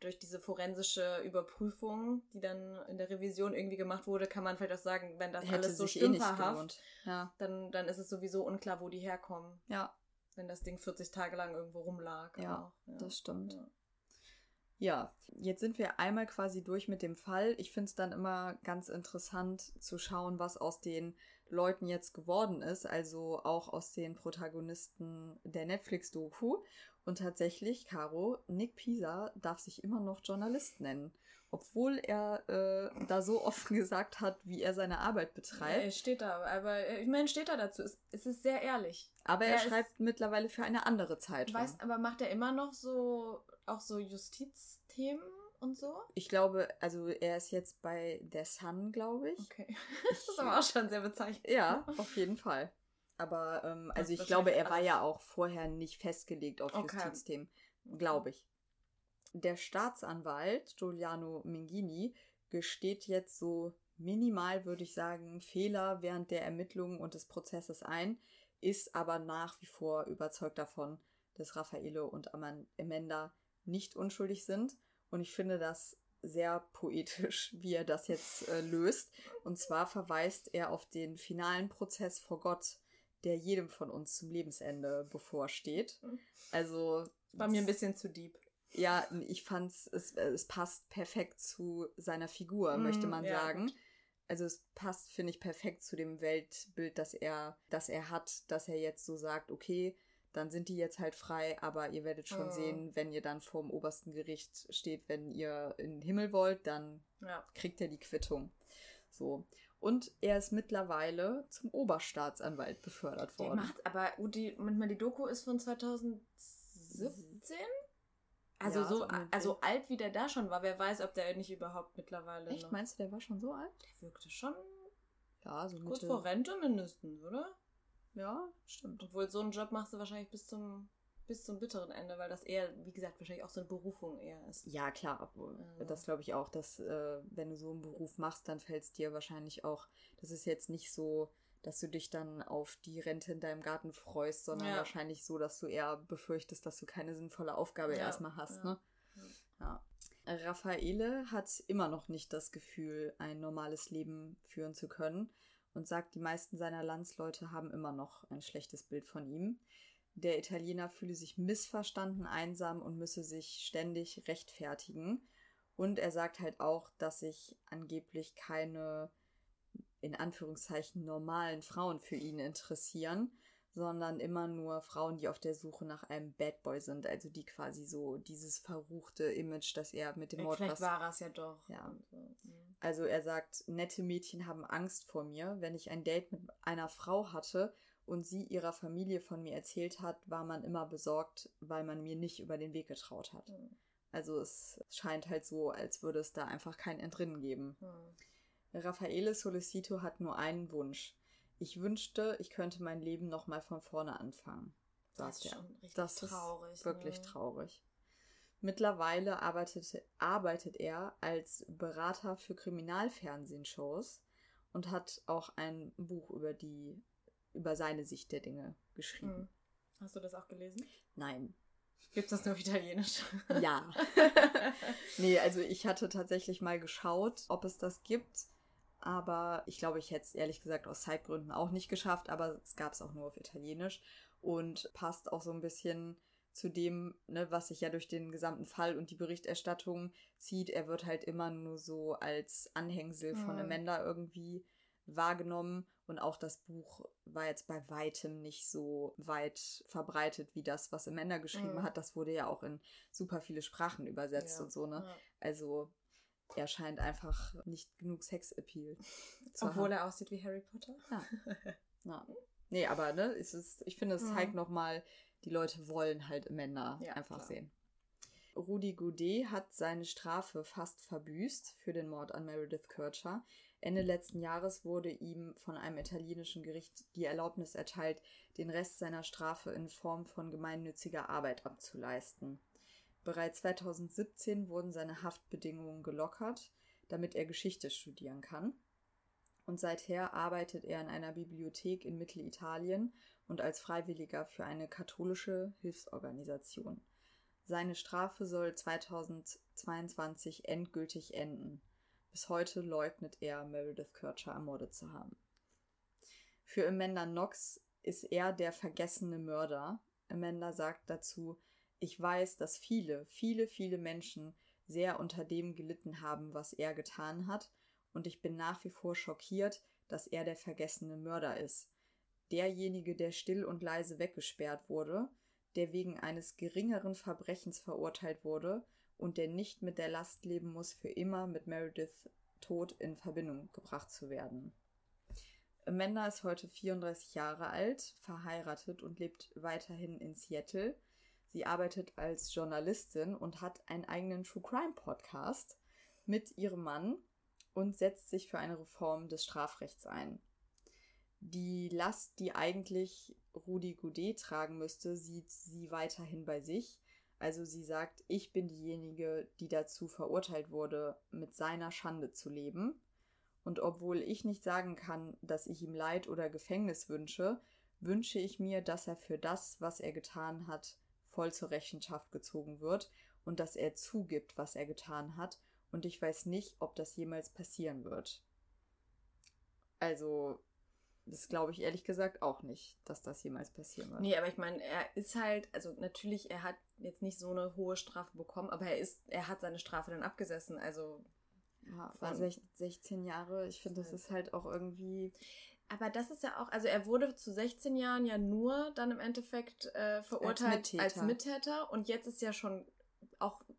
durch diese forensische Überprüfung, die dann in der Revision irgendwie gemacht wurde, kann man vielleicht auch sagen, wenn das Hätte alles so eh stümperhaft, eh ja. dann, dann ist es sowieso unklar, wo die herkommen. Ja. Wenn das Ding 40 Tage lang irgendwo rumlag. Ja, ja. das stimmt. Ja. Ja, jetzt sind wir einmal quasi durch mit dem Fall. Ich finde es dann immer ganz interessant zu schauen, was aus den Leuten jetzt geworden ist, also auch aus den Protagonisten der Netflix-Doku. Und tatsächlich, Caro, Nick Pisa darf sich immer noch Journalist nennen. Obwohl er äh, da so offen gesagt hat, wie er seine Arbeit betreibt. Ja, steht da, aber ich meine, steht da dazu. Es, es ist sehr ehrlich. Aber er, er schreibt mittlerweile für eine andere Zeitung. Weiß, aber macht er immer noch so auch so Justizthemen und so? Ich glaube, also er ist jetzt bei der Sun, glaube ich. Okay. das ist aber auch schon sehr bezeichnend. Ja, auf jeden Fall. Aber ähm, also ich glaube, er war ja auch vorher nicht festgelegt auf okay. Justizthemen, glaube ich. Der Staatsanwalt Giuliano Mingini gesteht jetzt so minimal, würde ich sagen, Fehler während der Ermittlungen und des Prozesses ein, ist aber nach wie vor überzeugt davon, dass Raffaele und Amanda nicht unschuldig sind. Und ich finde das sehr poetisch, wie er das jetzt äh, löst. Und zwar verweist er auf den finalen Prozess vor Gott, der jedem von uns zum Lebensende bevorsteht. Also. War mir ein bisschen zu deep. Ja, ich fand's, es, es passt perfekt zu seiner Figur, mm, möchte man ja, sagen. Also es passt, finde ich, perfekt zu dem Weltbild, das er, das er hat, dass er jetzt so sagt, okay, dann sind die jetzt halt frei, aber ihr werdet schon oh. sehen, wenn ihr dann vorm obersten Gericht steht, wenn ihr in den Himmel wollt, dann ja. kriegt er die Quittung. So. Und er ist mittlerweile zum Oberstaatsanwalt befördert worden. Macht, aber die, manchmal die Doku ist von 2017? Also ja, so, so also alt wie der da schon war, wer weiß, ob der nicht überhaupt mittlerweile. Echt? Noch... Meinst du, der war schon so alt? Der wirkte schon. Ja, so kurz vor Rente mindestens, oder? Ja, stimmt. Obwohl so einen Job machst du wahrscheinlich bis zum bis zum bitteren Ende, weil das eher, wie gesagt, wahrscheinlich auch so eine Berufung eher ist. Ja, klar, obwohl, also. das glaube ich auch, dass äh, wenn du so einen Beruf machst, dann fällt es dir wahrscheinlich auch, das ist jetzt nicht so, dass du dich dann auf die Rente in deinem Garten freust, sondern ja. wahrscheinlich so, dass du eher befürchtest, dass du keine sinnvolle Aufgabe ja. erstmal hast, ja. ne? Ja. Raffaele hat immer noch nicht das Gefühl, ein normales Leben führen zu können und sagt, die meisten seiner Landsleute haben immer noch ein schlechtes Bild von ihm. Der Italiener fühle sich missverstanden, einsam und müsse sich ständig rechtfertigen. Und er sagt halt auch, dass sich angeblich keine in Anführungszeichen normalen Frauen für ihn interessieren, sondern immer nur Frauen, die auf der Suche nach einem Bad Boy sind, also die quasi so dieses verruchte Image, das er mit dem Mord Vielleicht war es ja doch. Ja. Mhm. Also er sagt, nette Mädchen haben Angst vor mir. Wenn ich ein Date mit einer Frau hatte und sie ihrer Familie von mir erzählt hat, war man immer besorgt, weil man mir nicht über den Weg getraut hat. Mhm. Also es scheint halt so, als würde es da einfach kein Entrinnen geben. Mhm. Raffaele Solicito hat nur einen Wunsch. Ich wünschte, ich könnte mein Leben nochmal von vorne anfangen. Das ist schon richtig das traurig. Ist wirklich ne? traurig. Mittlerweile arbeitet, arbeitet er als Berater für Kriminalfernsehshows und hat auch ein Buch über die, über seine Sicht der Dinge geschrieben. Hm. Hast du das auch gelesen? Nein. Gibt es das nur auf Italienisch? Ja. nee, also ich hatte tatsächlich mal geschaut, ob es das gibt. Aber ich glaube, ich hätte es ehrlich gesagt aus Zeitgründen auch nicht geschafft, aber es gab es auch nur auf Italienisch und passt auch so ein bisschen zu dem, ne, was sich ja durch den gesamten Fall und die Berichterstattung zieht. Er wird halt immer nur so als Anhängsel mhm. von Amanda irgendwie wahrgenommen und auch das Buch war jetzt bei weitem nicht so weit verbreitet wie das, was Amanda geschrieben mhm. hat. Das wurde ja auch in super viele Sprachen übersetzt ja. und so, ne? Ja. Also er scheint einfach nicht genug Sexappeal zu Obwohl haben. er aussieht wie Harry Potter. Ja. Na. Nee, aber ne, es ist, ich finde, es Mhm. zeigt nochmal, die Leute wollen halt Amanda Ja, einfach klar. sehen. Rudi Goudet hat seine Strafe fast verbüßt für den Mord an Meredith Kircher. Ende letzten Jahres wurde ihm von einem italienischen Gericht die Erlaubnis erteilt, den Rest seiner Strafe in Form von gemeinnütziger Arbeit abzuleisten. Bereits 2017 wurden seine Haftbedingungen gelockert, damit er Geschichte studieren kann. Und seither arbeitet er in einer Bibliothek in Mittelitalien und als Freiwilliger für eine katholische Hilfsorganisation. Seine Strafe soll 2022 endgültig enden. Bis heute leugnet er, Meredith Kircher ermordet zu haben. Für Amanda Knox ist er der vergessene Mörder. Amanda sagt dazu, ich weiß, dass viele, viele, viele Menschen sehr unter dem gelitten haben, was er getan hat, und ich bin nach wie vor schockiert, dass er der vergessene Mörder ist. Derjenige, der still und leise weggesperrt wurde, der wegen eines geringeren Verbrechens verurteilt wurde und der nicht mit der Last leben muss, für immer mit Meredith Tod in Verbindung gebracht zu werden. Amanda ist heute 34 Jahre alt, verheiratet und lebt weiterhin in Seattle. Sie arbeitet als Journalistin und hat einen eigenen True Crime Podcast mit ihrem Mann und setzt sich für eine Reform des Strafrechts ein. Die Last, die eigentlich Rudi Goudet tragen müsste, sieht sie weiterhin bei sich. Also sie sagt, ich bin diejenige, die dazu verurteilt wurde, mit seiner Schande zu leben. Und obwohl ich nicht sagen kann, dass ich ihm Leid oder Gefängnis wünsche, wünsche ich mir, dass er für das, was er getan hat, voll zur Rechenschaft gezogen wird und dass er zugibt, was er getan hat. Und ich weiß nicht, ob das jemals passieren wird. Also, das glaube ich ehrlich gesagt auch nicht, dass das jemals passieren wird. Nee, aber ich meine, er ist halt, also natürlich, er hat jetzt nicht so eine hohe Strafe bekommen, aber er ist, er hat seine Strafe dann abgesessen. Also, Ja, war Von- sech- 16 Jahre. Ich finde, das ist halt auch irgendwie. aber das ist ja auch, also er wurde zu 16 Jahren ja nur dann im Endeffekt äh, verurteilt Mittäter. als Mittäter und jetzt ist ja schon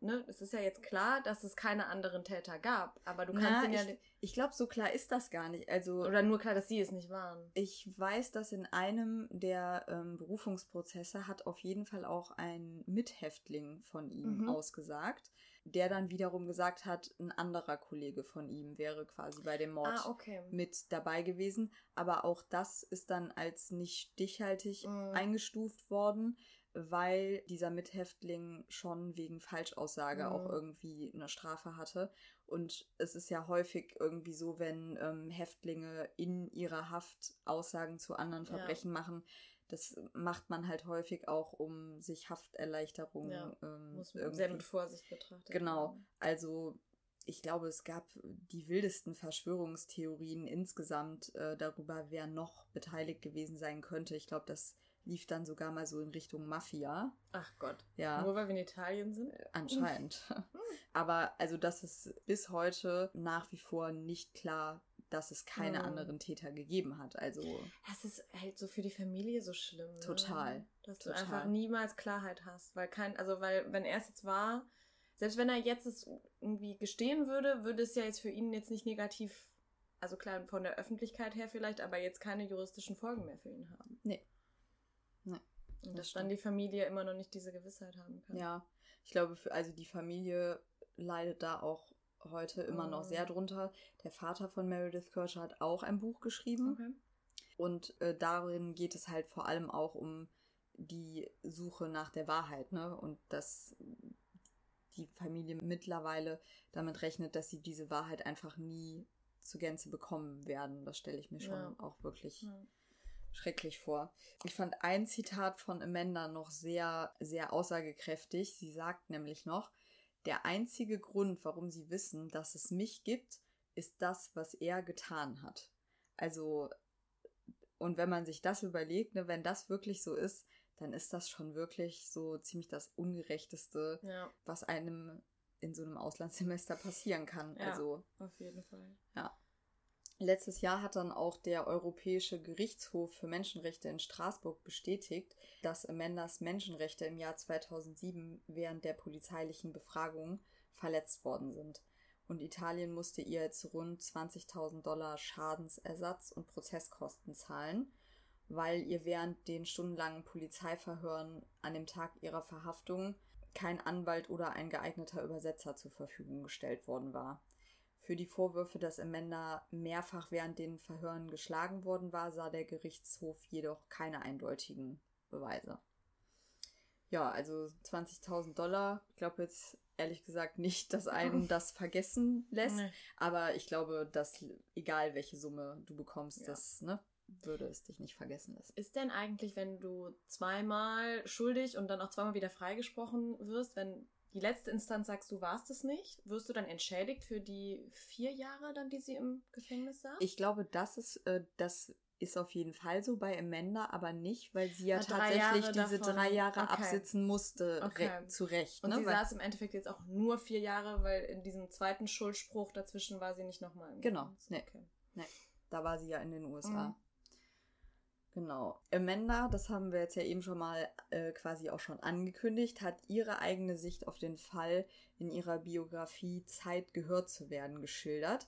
ne, es ist ja jetzt klar, dass es keine anderen Täter gab, aber du kannst Na, ja, ich, ich glaube, so klar ist das gar nicht. Also, oder nur klar, dass sie es nicht waren. ich weiß, dass in einem der ähm, Berufungsprozesse hat auf jeden Fall auch ein Mithäftling von ihm Mhm. ausgesagt, der dann wiederum gesagt hat, ein anderer Kollege von ihm wäre quasi bei dem Mord Ah, okay. mit dabei gewesen. Aber auch das ist dann als nicht stichhaltig Mhm. eingestuft worden, weil dieser Mithäftling schon wegen Falschaussage Mhm. auch irgendwie eine Strafe hatte. Und es ist ja häufig irgendwie so, wenn ähm, Häftlinge in ihrer Haft Aussagen zu anderen Ja. Verbrechen machen. Das macht man halt häufig auch, um sich Hafterleichterungen Ja, ähm, Muss man irgendwie sehr mit Vorsicht betrachten. Genau. Also ich glaube, es gab die wildesten Verschwörungstheorien insgesamt äh, darüber, wer noch beteiligt gewesen sein könnte. Ich glaube, das lief dann sogar mal so in Richtung Mafia. Ach Gott. Ja, Nur weil wir in Italien sind? anscheinend. Aber also das ist bis heute nach wie vor nicht klar, dass es keine Mhm. anderen Täter gegeben hat. Also Das ist halt so für die Familie so schlimm. Ne? Total. Dass du Total. einfach niemals Klarheit hast. Weil kein, also weil, wenn er es jetzt war, selbst wenn er jetzt es irgendwie gestehen würde, würde es ja jetzt für ihn jetzt nicht negativ, also klar von der Öffentlichkeit her vielleicht, aber jetzt keine juristischen Folgen mehr für ihn haben. Nee. Und das dass dann die Familie immer noch nicht diese Gewissheit haben kann. Ja, ich glaube, für, also die Familie leidet da auch heute immer noch Mhm. sehr drunter. Der Vater von Meredith Kircher hat auch ein Buch geschrieben Okay. und äh, darin geht es halt vor allem auch um die Suche nach der Wahrheit, ne? Und dass die Familie mittlerweile damit rechnet, dass sie diese Wahrheit einfach nie zur Gänze bekommen werden. Das stelle ich mir schon Ja. auch wirklich Ja. Schrecklich vor. Ich fand ein Zitat von Amanda noch sehr, sehr aussagekräftig. Sie sagt nämlich noch, der einzige Grund, warum sie wissen, dass es mich gibt, ist das, was er getan hat. Also, und wenn man sich das überlegt, ne, wenn das wirklich so ist, dann ist das schon wirklich so ziemlich das Ungerechteste, ja, was einem in so einem Auslandssemester passieren kann. Ja. Also, auf jeden Fall. Letztes Jahr hat dann auch der Europäische Gerichtshof für Menschenrechte in Straßburg bestätigt, dass Amandas Menschenrechte im Jahr 2007 während der polizeilichen Befragung verletzt worden sind. Und Italien musste ihr jetzt rund 20.000 Dollar Schadensersatz und Prozesskosten zahlen. weil ihr während den stundenlangen Polizeiverhören an dem Tag ihrer Verhaftung kein Anwalt oder ein geeigneter Übersetzer zur Verfügung gestellt worden war. Für die Vorwürfe, dass Amanda mehrfach während den Verhören geschlagen worden war, sah der Gerichtshof jedoch keine eindeutigen Beweise. Ja, also 20.000 Dollar. Ich glaube jetzt ehrlich gesagt nicht, dass einen das vergessen lässt. Nee. Aber ich glaube, dass egal welche Summe du bekommst, ja. das ne, würde es dich nicht vergessen lassen. Ist denn eigentlich, wenn du zweimal schuldig und dann auch zweimal wieder freigesprochen wirst, wenn die letzte Instanz sagst, du warst es nicht, wirst du dann entschädigt für die vier Jahre dann, die sie im Gefängnis saß? Ich glaube, das ist, äh, das ist auf jeden Fall so bei Amanda, aber nicht, weil sie ja ah, tatsächlich diese davon. drei Jahre okay. absitzen musste, okay. zu Recht. Und ne? sie weil saß im Endeffekt jetzt auch nur vier Jahre, weil in diesem zweiten Schuldspruch dazwischen war sie nicht nochmal im Genau, nee. Okay. nee. Da war sie ja in den USA. Mhm. Genau. Amanda, das haben wir jetzt ja eben schon mal äh, quasi auch schon angekündigt, hat ihre eigene Sicht auf den Fall in ihrer Biografie Zeit gehört zu werden geschildert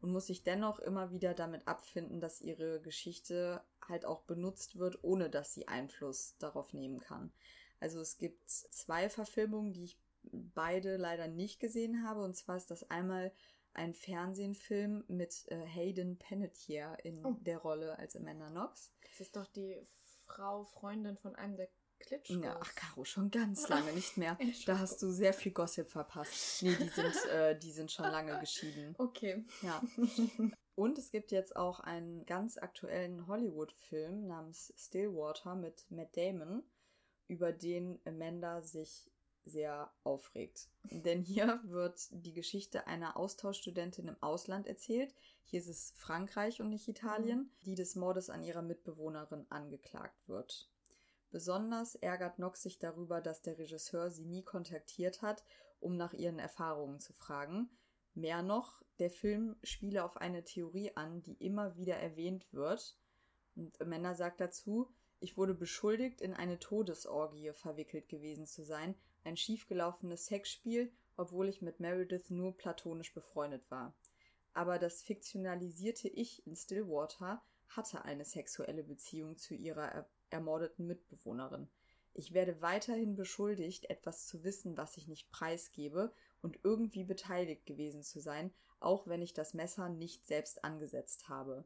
und muss sich dennoch immer wieder damit abfinden, dass ihre Geschichte halt auch benutzt wird, ohne dass sie Einfluss darauf nehmen kann. Also es gibt zwei Verfilmungen, die ich beide leider nicht gesehen habe. Und zwar ist das einmal ein Fernsehfilm mit äh, Hayden Panettiere in oh. der Rolle als Amanda Knox. Das ist doch die Frau, Freundin von einem der Klitschkos. Ja, ach Caro, schon ganz lange nicht mehr. da hast du sehr viel Gossip verpasst. Nee, die sind, äh, die sind schon lange geschieden. Okay. Ja. Und es gibt jetzt auch einen ganz aktuellen Hollywood-Film namens Stillwater mit Matt Damon, über den Amanda sich sehr aufregt. Denn hier wird die Geschichte einer Austauschstudentin im Ausland erzählt. Hier ist es Frankreich und nicht Italien, mhm. die des Mordes an ihrer Mitbewohnerin angeklagt wird. Besonders ärgert Nox sich darüber, dass der Regisseur sie nie kontaktiert hat, um nach ihren Erfahrungen zu fragen. Mehr noch, der Film spiele auf eine Theorie an, die immer wieder erwähnt wird. Und Amanda sagt dazu, ich wurde beschuldigt, in eine Todesorgie verwickelt gewesen zu sein, ein schiefgelaufenes Sexspiel, obwohl ich mit Meredith nur platonisch befreundet war. Aber das fiktionalisierte Ich in Stillwater hatte eine sexuelle Beziehung zu ihrer er ermordeten Mitbewohnerin. Ich werde weiterhin beschuldigt, etwas zu wissen, was ich nicht preisgebe und irgendwie beteiligt gewesen zu sein, auch wenn ich das Messer nicht selbst angesetzt habe.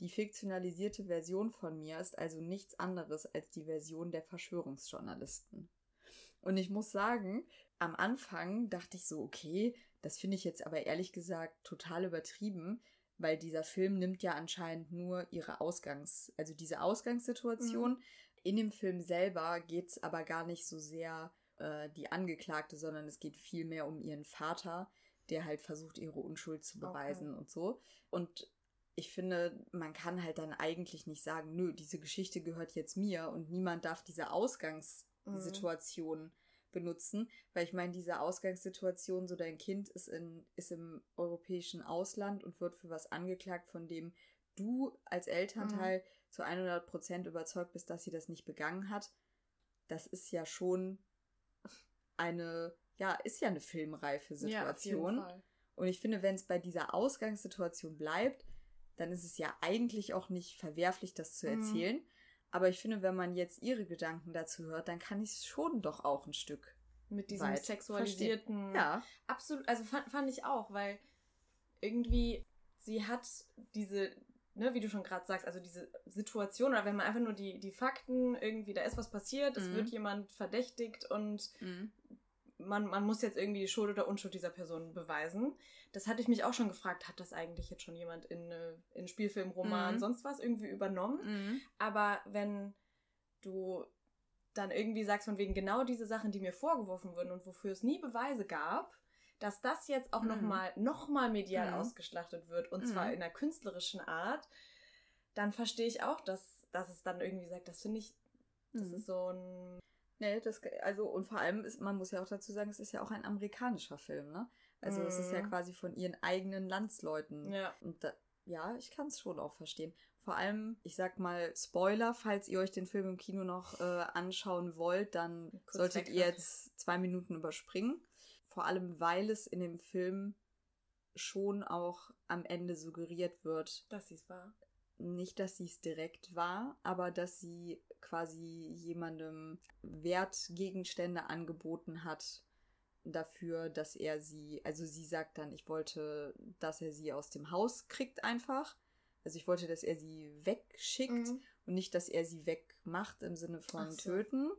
Die fiktionalisierte Version von mir ist also nichts anderes als die Version der Verschwörungsjournalisten. Und ich muss sagen, am Anfang dachte ich so, okay, das finde ich jetzt aber ehrlich gesagt total übertrieben, weil dieser Film nimmt ja anscheinend nur ihre Ausgangs-, also diese Ausgangssituation. Mhm. In dem Film selber geht es aber gar nicht so sehr äh, die Angeklagte, sondern es geht viel mehr um ihren Vater, der halt versucht, ihre Unschuld zu beweisen okay. und so. Und ich finde, man kann halt dann eigentlich nicht sagen, nö, diese Geschichte gehört jetzt mir und niemand darf diese Mhm. benutzen, weil ich meine, diese Ausgangssituation, so dein Kind ist in ist im europäischen Ausland und wird für was angeklagt, von dem du als Elternteil mhm. zu 100 Prozent überzeugt bist, dass sie das nicht begangen hat. Das ist ja schon eine, ja, ist ja eine filmreife Situation. Ja, und ich finde, wenn es bei dieser Ausgangssituation bleibt, dann ist es ja eigentlich auch nicht verwerflich, das zu mhm. erzählen. Mhm. Aber ich finde, wenn man jetzt ihre Gedanken dazu hört, dann kann ich es schon doch auch ein Stück. Mit diesem sexualisierten. Verstehen. Ja. Absolut. Also fand, fand ich auch, weil irgendwie sie hat diese, ne, wie du schon gerade sagst, also diese Situation, oder wenn man einfach nur die, die Fakten, irgendwie, da ist was passiert, mhm. es wird jemand verdächtigt und mhm man, man muss jetzt irgendwie die Schuld oder Unschuld dieser Person beweisen. Das hatte ich mich auch schon gefragt, hat das eigentlich jetzt schon jemand in, äh, in Spielfilm, Roman, mhm. sonst was irgendwie übernommen? Mhm. Aber wenn du dann irgendwie sagst, von wegen genau diese Sachen, die mir vorgeworfen wurden und wofür es nie Beweise gab, dass das jetzt auch mhm. nochmal noch mal medial mhm. ausgeschlachtet wird und zwar mhm. in einer künstlerischen Art, dann verstehe ich auch, dass, dass es dann irgendwie sagt, das finde ich, das mhm. ist so ein Nee, das, also, und vor allem ist, man muss ja auch dazu sagen, es ist ja auch ein amerikanischer Film, ne? Also, mm. es ist ja mhm. quasi von ihren eigenen Landsleuten. Ja. Und da, ja, ich kann es schon auch verstehen. Vor allem, ich sag mal, Spoiler, falls ihr euch den Film im Kino noch äh, anschauen wollt, dann Kurz solltet ihr jetzt zwei Minuten überspringen. Vor allem, weil es in dem Film schon auch am Ende suggeriert wird, dass sie es war. Nicht, dass sie es direkt war, aber dass sie quasi jemandem Wertgegenstände angeboten hat dafür, dass er sie, also sie sagt dann, ich wollte, dass er sie aus dem Haus kriegt einfach. Also ich wollte, dass er sie wegschickt mhm. und nicht, dass er sie wegmacht im Sinne von so. töten.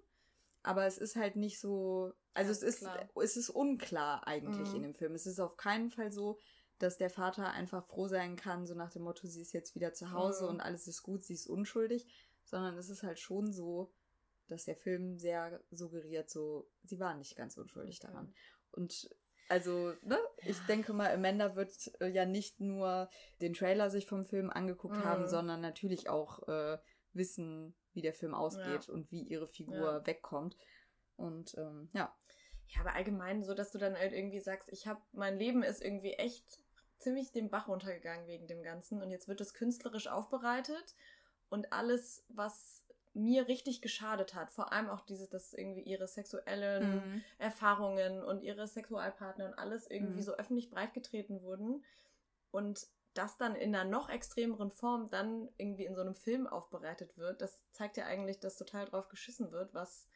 Aber es ist halt nicht so, also es ist, es ist unklar eigentlich mhm. in dem Film. Es ist auf keinen Fall so, dass der Vater einfach froh sein kann, so nach dem Motto, sie ist jetzt wieder zu Hause mhm. und alles ist gut, sie ist unschuldig, sondern es ist halt schon so, dass der Film sehr suggeriert, so, sie war nicht ganz unschuldig okay. daran. Und also, ne, ich denke mal, Amanda wird äh, ja nicht nur den Trailer sich vom Film angeguckt mhm. haben, sondern natürlich auch äh, wissen, wie der Film ausgeht ja. und wie ihre Figur ja. wegkommt. Und ähm, ja. Ja, aber allgemein so, dass du dann halt irgendwie sagst, ich habe, mein Leben ist irgendwie echt ziemlich den Bach runtergegangen wegen dem Ganzen und jetzt wird es künstlerisch aufbereitet und alles, was mir richtig geschadet hat, vor allem auch dieses, dass irgendwie ihre sexuellen mhm. Erfahrungen und ihre Sexualpartner und alles irgendwie mhm. so öffentlich breitgetreten wurden und das dann in einer noch extremeren Form dann irgendwie in so einem Film aufbereitet wird, das zeigt ja eigentlich, dass total drauf geschissen wird, was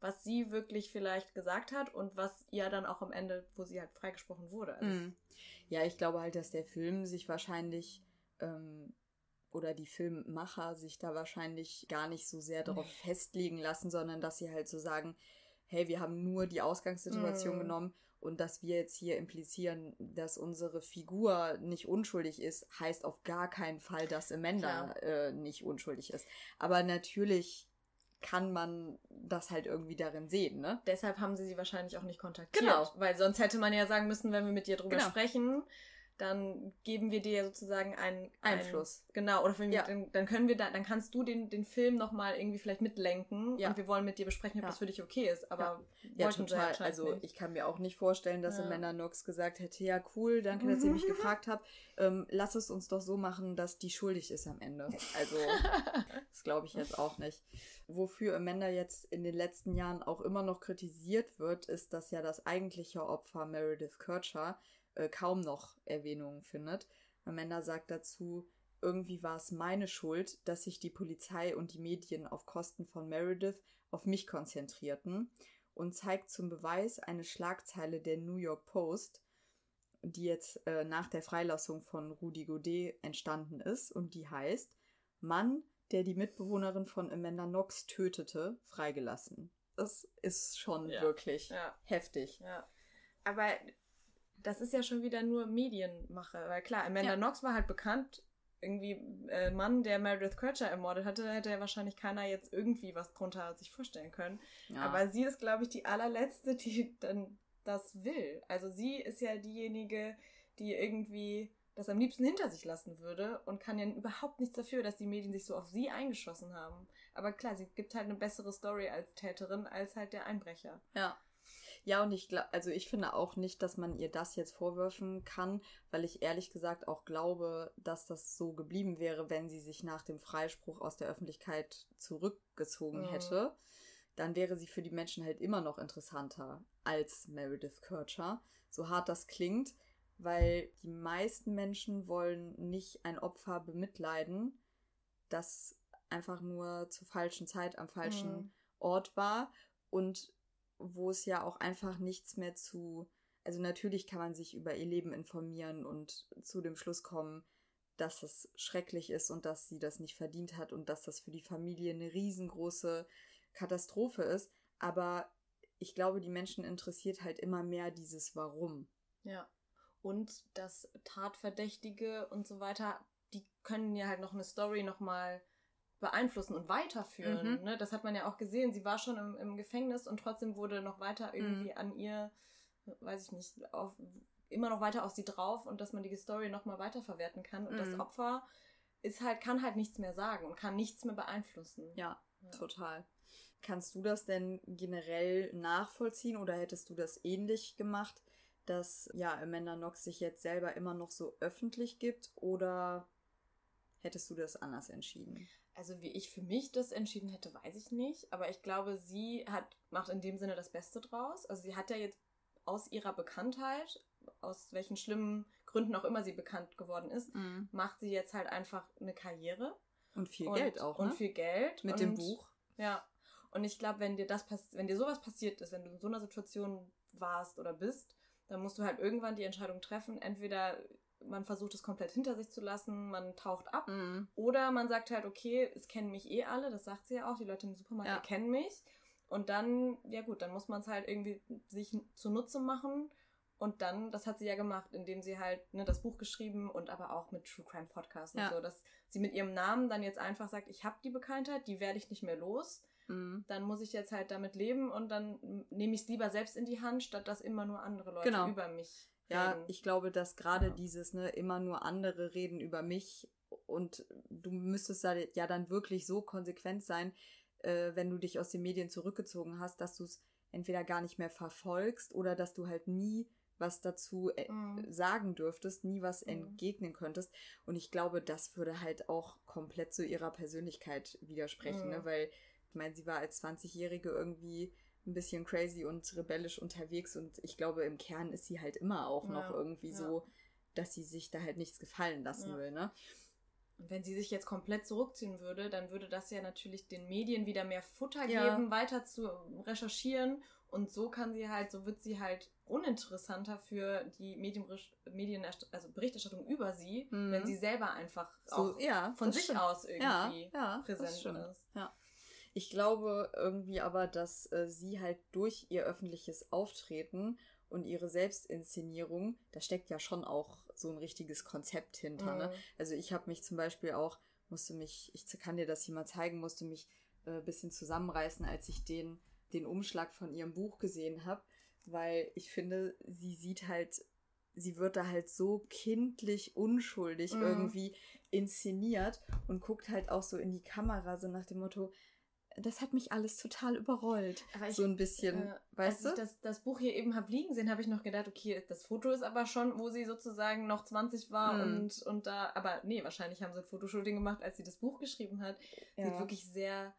was sie wirklich vielleicht gesagt hat und was ihr dann auch am Ende, wo sie halt freigesprochen wurde. Also mm. Ja, ich glaube halt, dass der Film sich wahrscheinlich ähm, oder die Filmmacher sich da wahrscheinlich gar nicht so sehr darauf nee. festlegen lassen, sondern dass sie halt so sagen, hey, wir haben nur die Ausgangssituation mm. genommen und dass wir jetzt hier implizieren, dass unsere Figur nicht unschuldig ist, heißt auf gar keinen Fall, dass Amanda äh, nicht unschuldig ist. Aber natürlich kann man das halt irgendwie darin sehen, ne? Deshalb haben sie sie wahrscheinlich auch nicht kontaktiert. Genau. Weil sonst hätte man ja sagen müssen, wenn wir mit dir drüber genau. sprechen, dann geben wir dir ja sozusagen einen Einfluss. Ein, genau, oder ja. dann, dann, können wir da, dann kannst du den, den Film nochmal irgendwie vielleicht mitlenken ja. und wir wollen mit dir besprechen, ob ja. das für dich okay ist. Aber ja, total. Also nicht. ich kann mir auch nicht vorstellen, dass. Amanda Knox gesagt hätte, ja cool, danke, dass ihr mich gefragt habt. Ähm, lass es uns doch so machen, dass die schuldig ist am Ende. Also das glaube ich jetzt auch nicht. Wofür Amanda jetzt in den letzten Jahren auch immer noch kritisiert wird, ist, dass ja das eigentliche Opfer Meredith Kircher äh, kaum noch Erwähnungen findet. Amanda sagt dazu, irgendwie war es meine Schuld, dass sich die Polizei und die Medien auf Kosten von Meredith auf mich konzentrierten und zeigt zum Beweis eine Schlagzeile der New York Post, die jetzt äh, nach der Freilassung von Rudy Godet entstanden ist und die heißt Mann, der die Mitbewohnerin von Amanda Knox tötete, freigelassen. Das ist schon ja. wirklich ja. heftig. Ja. Aber das ist ja schon wieder nur Medienmache. Weil klar, Amanda ja. Knox war halt bekannt, irgendwie äh, Mann, der Meredith Kircher ermordet hatte, hätte ja wahrscheinlich keiner jetzt irgendwie was drunter sich vorstellen können. Ja. Aber sie ist, glaube ich, die allerletzte, die dann das will. Also sie ist ja diejenige, die irgendwie das am liebsten hinter sich lassen würde und kann ja überhaupt nichts dafür, dass die Medien sich so auf sie eingeschossen haben. Aber klar, sie gibt halt eine bessere Story als Täterin als halt der Einbrecher. Ja. Ja, und ich glaube, also ich finde auch nicht, dass man ihr das jetzt vorwürfen kann, weil ich ehrlich gesagt auch glaube, dass das so geblieben wäre, wenn sie sich nach dem Freispruch aus der Öffentlichkeit zurückgezogen mhm. hätte. Dann wäre sie für die Menschen halt immer noch interessanter als Meredith Kircher. So hart das klingt, weil die meisten Menschen wollen nicht ein Opfer bemitleiden, das einfach nur zur falschen Zeit am falschen mhm. Ort war und wo es ja auch einfach nichts mehr zu. Also natürlich kann man sich über ihr Leben informieren und zu dem Schluss kommen, dass es schrecklich ist und dass sie das nicht verdient hat und dass das für die Familie eine riesengroße Katastrophe ist. Aber ich glaube, die Menschen interessiert halt immer mehr dieses Warum. Ja. Und das Tatverdächtige und so weiter, die können ja halt noch eine Story nochmal beeinflussen und weiterführen. Mhm. Ne? Das hat man ja auch gesehen. Sie war schon im, im Gefängnis und trotzdem wurde noch weiter irgendwie mhm. an ihr, weiß ich nicht, auf, immer noch weiter auf sie drauf und dass man die Story nochmal weiterverwerten kann. Und mhm. das Opfer ist halt, kann halt nichts mehr sagen und kann nichts mehr beeinflussen. Ja, ja, total. Kannst du das denn generell nachvollziehen oder hättest du das ähnlich gemacht, dass ja Amanda Knox sich jetzt selber immer noch so öffentlich gibt oder hättest du das anders entschieden? Also wie ich für mich das entschieden hätte, weiß ich nicht. Aber ich glaube, sie hat, macht in dem Sinne das Beste draus. Also sie hat ja jetzt aus ihrer Bekanntheit, aus welchen schlimmen Gründen auch immer sie bekannt geworden ist, mhm. macht sie jetzt halt einfach eine Karriere. Und viel und, Geld auch, ne? Und viel Geld. Mit und, dem Buch. Ja. Und ich glaube, wenn dir das wenn dir sowas passiert ist, wenn du in so einer Situation warst oder bist, dann musst du halt irgendwann die Entscheidung treffen, entweder man versucht es komplett hinter sich zu lassen, man taucht ab. Mhm. Oder man sagt halt, okay, es kennen mich eh alle, das sagt sie ja auch, die Leute im Supermarkt ja. kennen mich. Und dann, ja gut, dann muss man es halt irgendwie sich zunutze machen. Und dann, das hat sie ja gemacht, indem sie halt ne, das Buch geschrieben und aber auch mit True Crime Podcast ja. und so, dass sie mit ihrem Namen dann jetzt einfach sagt, ich habe die Bekanntheit, die werde ich nicht mehr los. Mhm. Dann muss ich jetzt halt damit leben und dann nehme ich es lieber selbst in die Hand, statt dass immer nur andere Leute genau. über mich ja, ich glaube, dass gerade ja. dieses, ne, immer nur andere reden über mich und du müsstest da ja dann wirklich so konsequent sein, äh, wenn du dich aus den Medien zurückgezogen hast, dass du es entweder gar nicht mehr verfolgst oder dass du halt nie was dazu äh, mhm. sagen dürftest, nie was mhm. entgegnen könntest. Und ich glaube, das würde halt auch komplett zu ihrer Persönlichkeit widersprechen, ne? mhm. ne? weil ich meine, sie war als 20-Jährige irgendwie ein bisschen crazy und rebellisch unterwegs und ich glaube, im Kern ist sie halt immer auch ja, noch irgendwie ja. so, dass sie sich da halt nichts gefallen lassen ja. will, ne? Und wenn sie sich jetzt komplett zurückziehen würde, dann würde das ja natürlich den Medien wieder mehr Futter geben, weiter zu recherchieren und so kann sie halt, so wird sie halt uninteressanter für die Medien, Medien also Berichterstattung über sie, mhm. wenn sie selber einfach so, auch von sich stimmt. aus irgendwie präsent ist. Ja. Ich glaube irgendwie aber, dass äh, sie halt durch ihr öffentliches Auftreten und ihre Selbstinszenierung, da steckt ja schon auch so ein richtiges Konzept hinter. Ne? Mhm. Ne? Also ich habe mich zum Beispiel auch, musste mich, ich kann dir das hier mal zeigen, musste mich äh, bisschen zusammenreißen, als ich den, den Umschlag von ihrem Buch gesehen habe, weil ich finde, sie sieht halt, sie wird da halt so kindlich unschuldig mhm. irgendwie inszeniert und guckt halt auch so in die Kamera, so nach dem Motto, das hat mich alles total überrollt. Ich, so ein bisschen, äh, weißt als du? Als ich das, das Buch hier eben habe liegen sehen, habe ich noch gedacht, okay, das Foto ist aber schon, wo sie sozusagen noch 20 war mm. und, und da, aber nee, wahrscheinlich haben sie ein Fotoshooting gemacht, als sie das Buch geschrieben hat. Ja. Sieht wirklich sehr,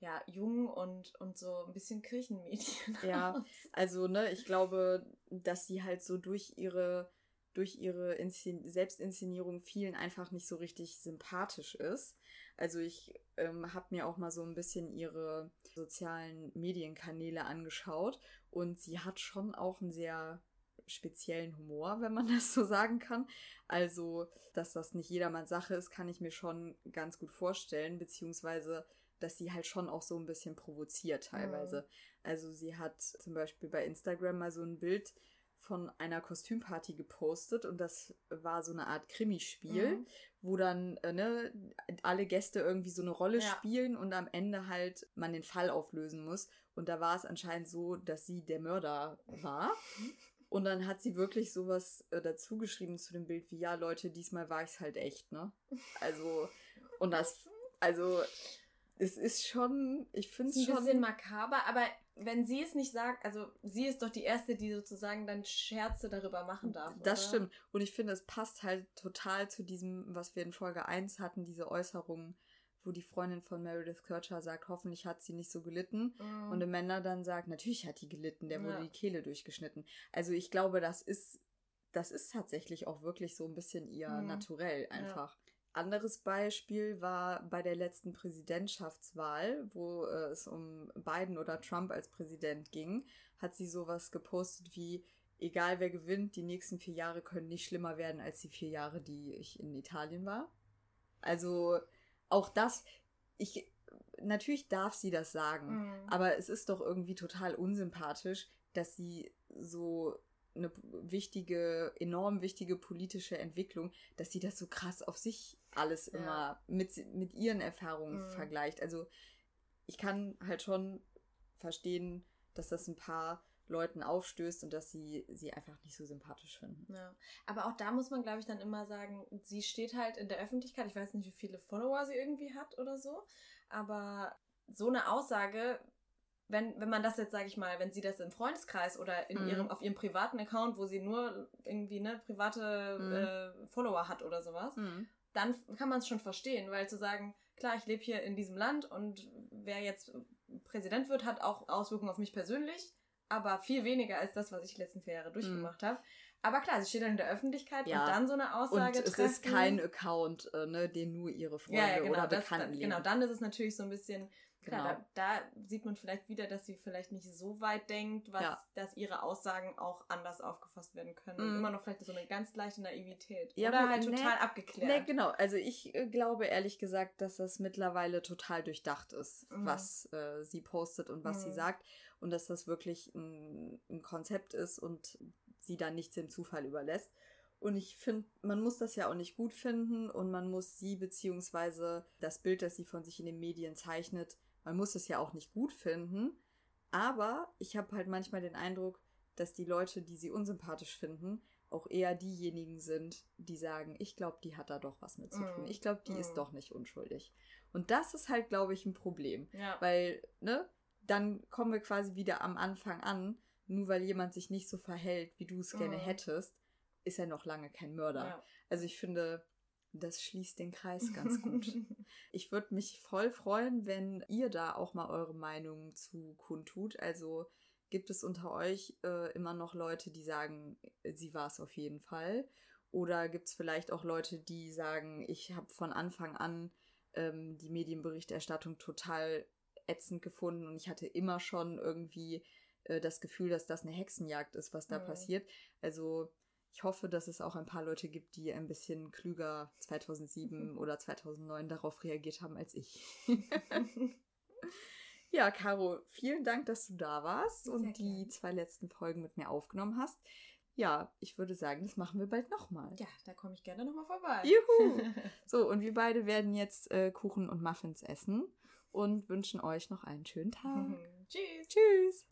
ja, jung und, und so ein bisschen Kirchenmädchen. Ja, aus. also, ne, ich glaube, dass sie halt so durch ihre, durch ihre Inszen Selbstinszenierung vielen einfach nicht so richtig sympathisch ist. Also ich ähm, habe mir auch mal so ein bisschen ihre sozialen Medienkanäle angeschaut und sie hat schon auch einen sehr speziellen Humor, wenn man das so sagen kann. Also, dass das nicht jedermanns Sache ist, kann ich mir schon ganz gut vorstellen, beziehungsweise dass sie halt schon auch so ein bisschen provoziert teilweise. Mhm. Also sie hat zum Beispiel bei Instagram mal so ein Bild von einer Kostümparty gepostet und das war so eine Art Krimispiel, mhm. wo dann äh, ne, alle Gäste irgendwie so eine Rolle ja. spielen und am Ende halt man den Fall auflösen muss. Und da war es anscheinend so, dass sie der Mörder war. Und dann hat sie wirklich sowas äh, dazu geschrieben zu dem Bild wie, ja, Leute, diesmal war ich es halt echt, ne? Also, und das, also, es ist schon, ich finde es schon. Ein bisschen makaber, aber wenn sie es nicht sagt, also sie ist doch die Erste, die sozusagen dann Scherze darüber machen darf. Das oder? stimmt. Und ich finde, es passt halt total zu diesem, was wir in Folge 1 hatten, diese Äußerung, wo die Freundin von Meredith Kircher sagt, hoffentlich hat sie nicht so gelitten. Mm. Und Amanda dann sagt, natürlich hat die gelitten, der wurde ja. die Kehle durchgeschnitten. Also ich glaube, das ist, das ist tatsächlich auch wirklich so ein bisschen ihr mm. Naturell einfach. Ja. Anderes Beispiel war bei der letzten Präsidentschaftswahl, wo äh, es um Biden oder Trump als Präsident ging, hat sie sowas gepostet wie, egal wer gewinnt, die nächsten vier Jahre können nicht schlimmer werden als die vier Jahre, die ich in Italien war. Also auch das, ich, natürlich darf sie das sagen, mhm. aber es ist doch irgendwie total unsympathisch, dass sie so eine wichtige, enorm wichtige politische Entwicklung, dass sie das so krass auf sich alles ja. immer mit, mit ihren Erfahrungen mhm. vergleicht. Also ich kann halt schon verstehen, dass das ein paar Leuten aufstößt und dass sie sie einfach nicht so sympathisch finden. Ja. Aber auch da muss man, glaube ich, dann immer sagen, sie steht halt in der Öffentlichkeit. Ich weiß nicht, wie viele Follower sie irgendwie hat oder so. Aber so eine Aussage wenn, wenn man das jetzt, sage ich mal, wenn sie das im Freundeskreis oder in mhm. ihrem, auf ihrem privaten Account, wo sie nur irgendwie ne, private mhm. äh, Follower hat oder sowas, mhm. dann kann man es schon verstehen, weil zu sagen, klar, ich lebe hier in diesem Land und wer jetzt Präsident wird, hat auch Auswirkungen auf mich persönlich, aber viel weniger als das, was ich die letzten vier Jahre durchgemacht mhm. habe. Aber klar, sie steht dann in der Öffentlichkeit ja. und dann so eine Aussage und es treffen. ist kein Account, äh, ne, den nur ihre Freunde ja, ja, genau, oder Bekannten lesen. Genau, dann ist es natürlich so ein bisschen Klar, genau. da, da, sieht man vielleicht wieder, dass sie vielleicht nicht so weit denkt, was, ja. dass ihre Aussagen auch anders aufgefasst werden können. Und immer noch vielleicht so eine ganz leichte Naivität. Ja, Oder halt total nee, abgeklärt. Nee, genau. Also ich äh, glaube ehrlich gesagt, dass das mittlerweile total durchdacht ist, mm. was äh, sie postet und was mm. sie mhm. sagt. Und dass das wirklich ein, ein Konzept ist und sie dann nichts dem Zufall überlässt. Und ich finde, man muss das ja auch nicht gut finden und man muss sie beziehungsweise das Bild, das sie von sich in den Medien zeichnet, man muss es ja auch nicht gut finden, aber ich habe halt manchmal den Eindruck, dass die Leute, die sie unsympathisch finden, auch eher diejenigen sind, die sagen, ich glaube, die hat da doch was mit zu tun. Mm. Ich glaube, die mm. ist doch nicht unschuldig. Und das ist halt, glaube ich, ein Problem. Ja. Weil, ne, dann kommen wir quasi wieder am Anfang an, nur weil jemand sich nicht so verhält, wie du es mm. gerne hättest, ist er noch lange kein Mörder. Ja. Also ich finde, das schließt den Kreis ganz gut. ich würde mich voll freuen, wenn ihr da auch mal eure Meinung zu kundtut. Also gibt es unter euch äh, immer noch Leute, die sagen, sie war es auf jeden Fall? Oder gibt es vielleicht auch Leute, die sagen, ich habe von Anfang an ähm, die Medienberichterstattung total ätzend gefunden und ich hatte immer schon irgendwie äh, das Gefühl, dass das eine Hexenjagd ist, was da mhm. passiert. Also ich hoffe, dass es auch ein paar Leute gibt, die ein bisschen klüger 2007 oder 2009 darauf reagiert haben als ich. ja, Caro, vielen Dank, dass du da warst Sehr und die zwei letzten Folgen mit mir aufgenommen hast. Ja, ich würde sagen, das machen wir bald nochmal. Ja, da komme ich gerne nochmal vorbei. Juhu! so, und wir beide werden jetzt äh, Kuchen und Muffins essen und wünschen euch noch einen schönen Tag. Tschüss. Tschüss.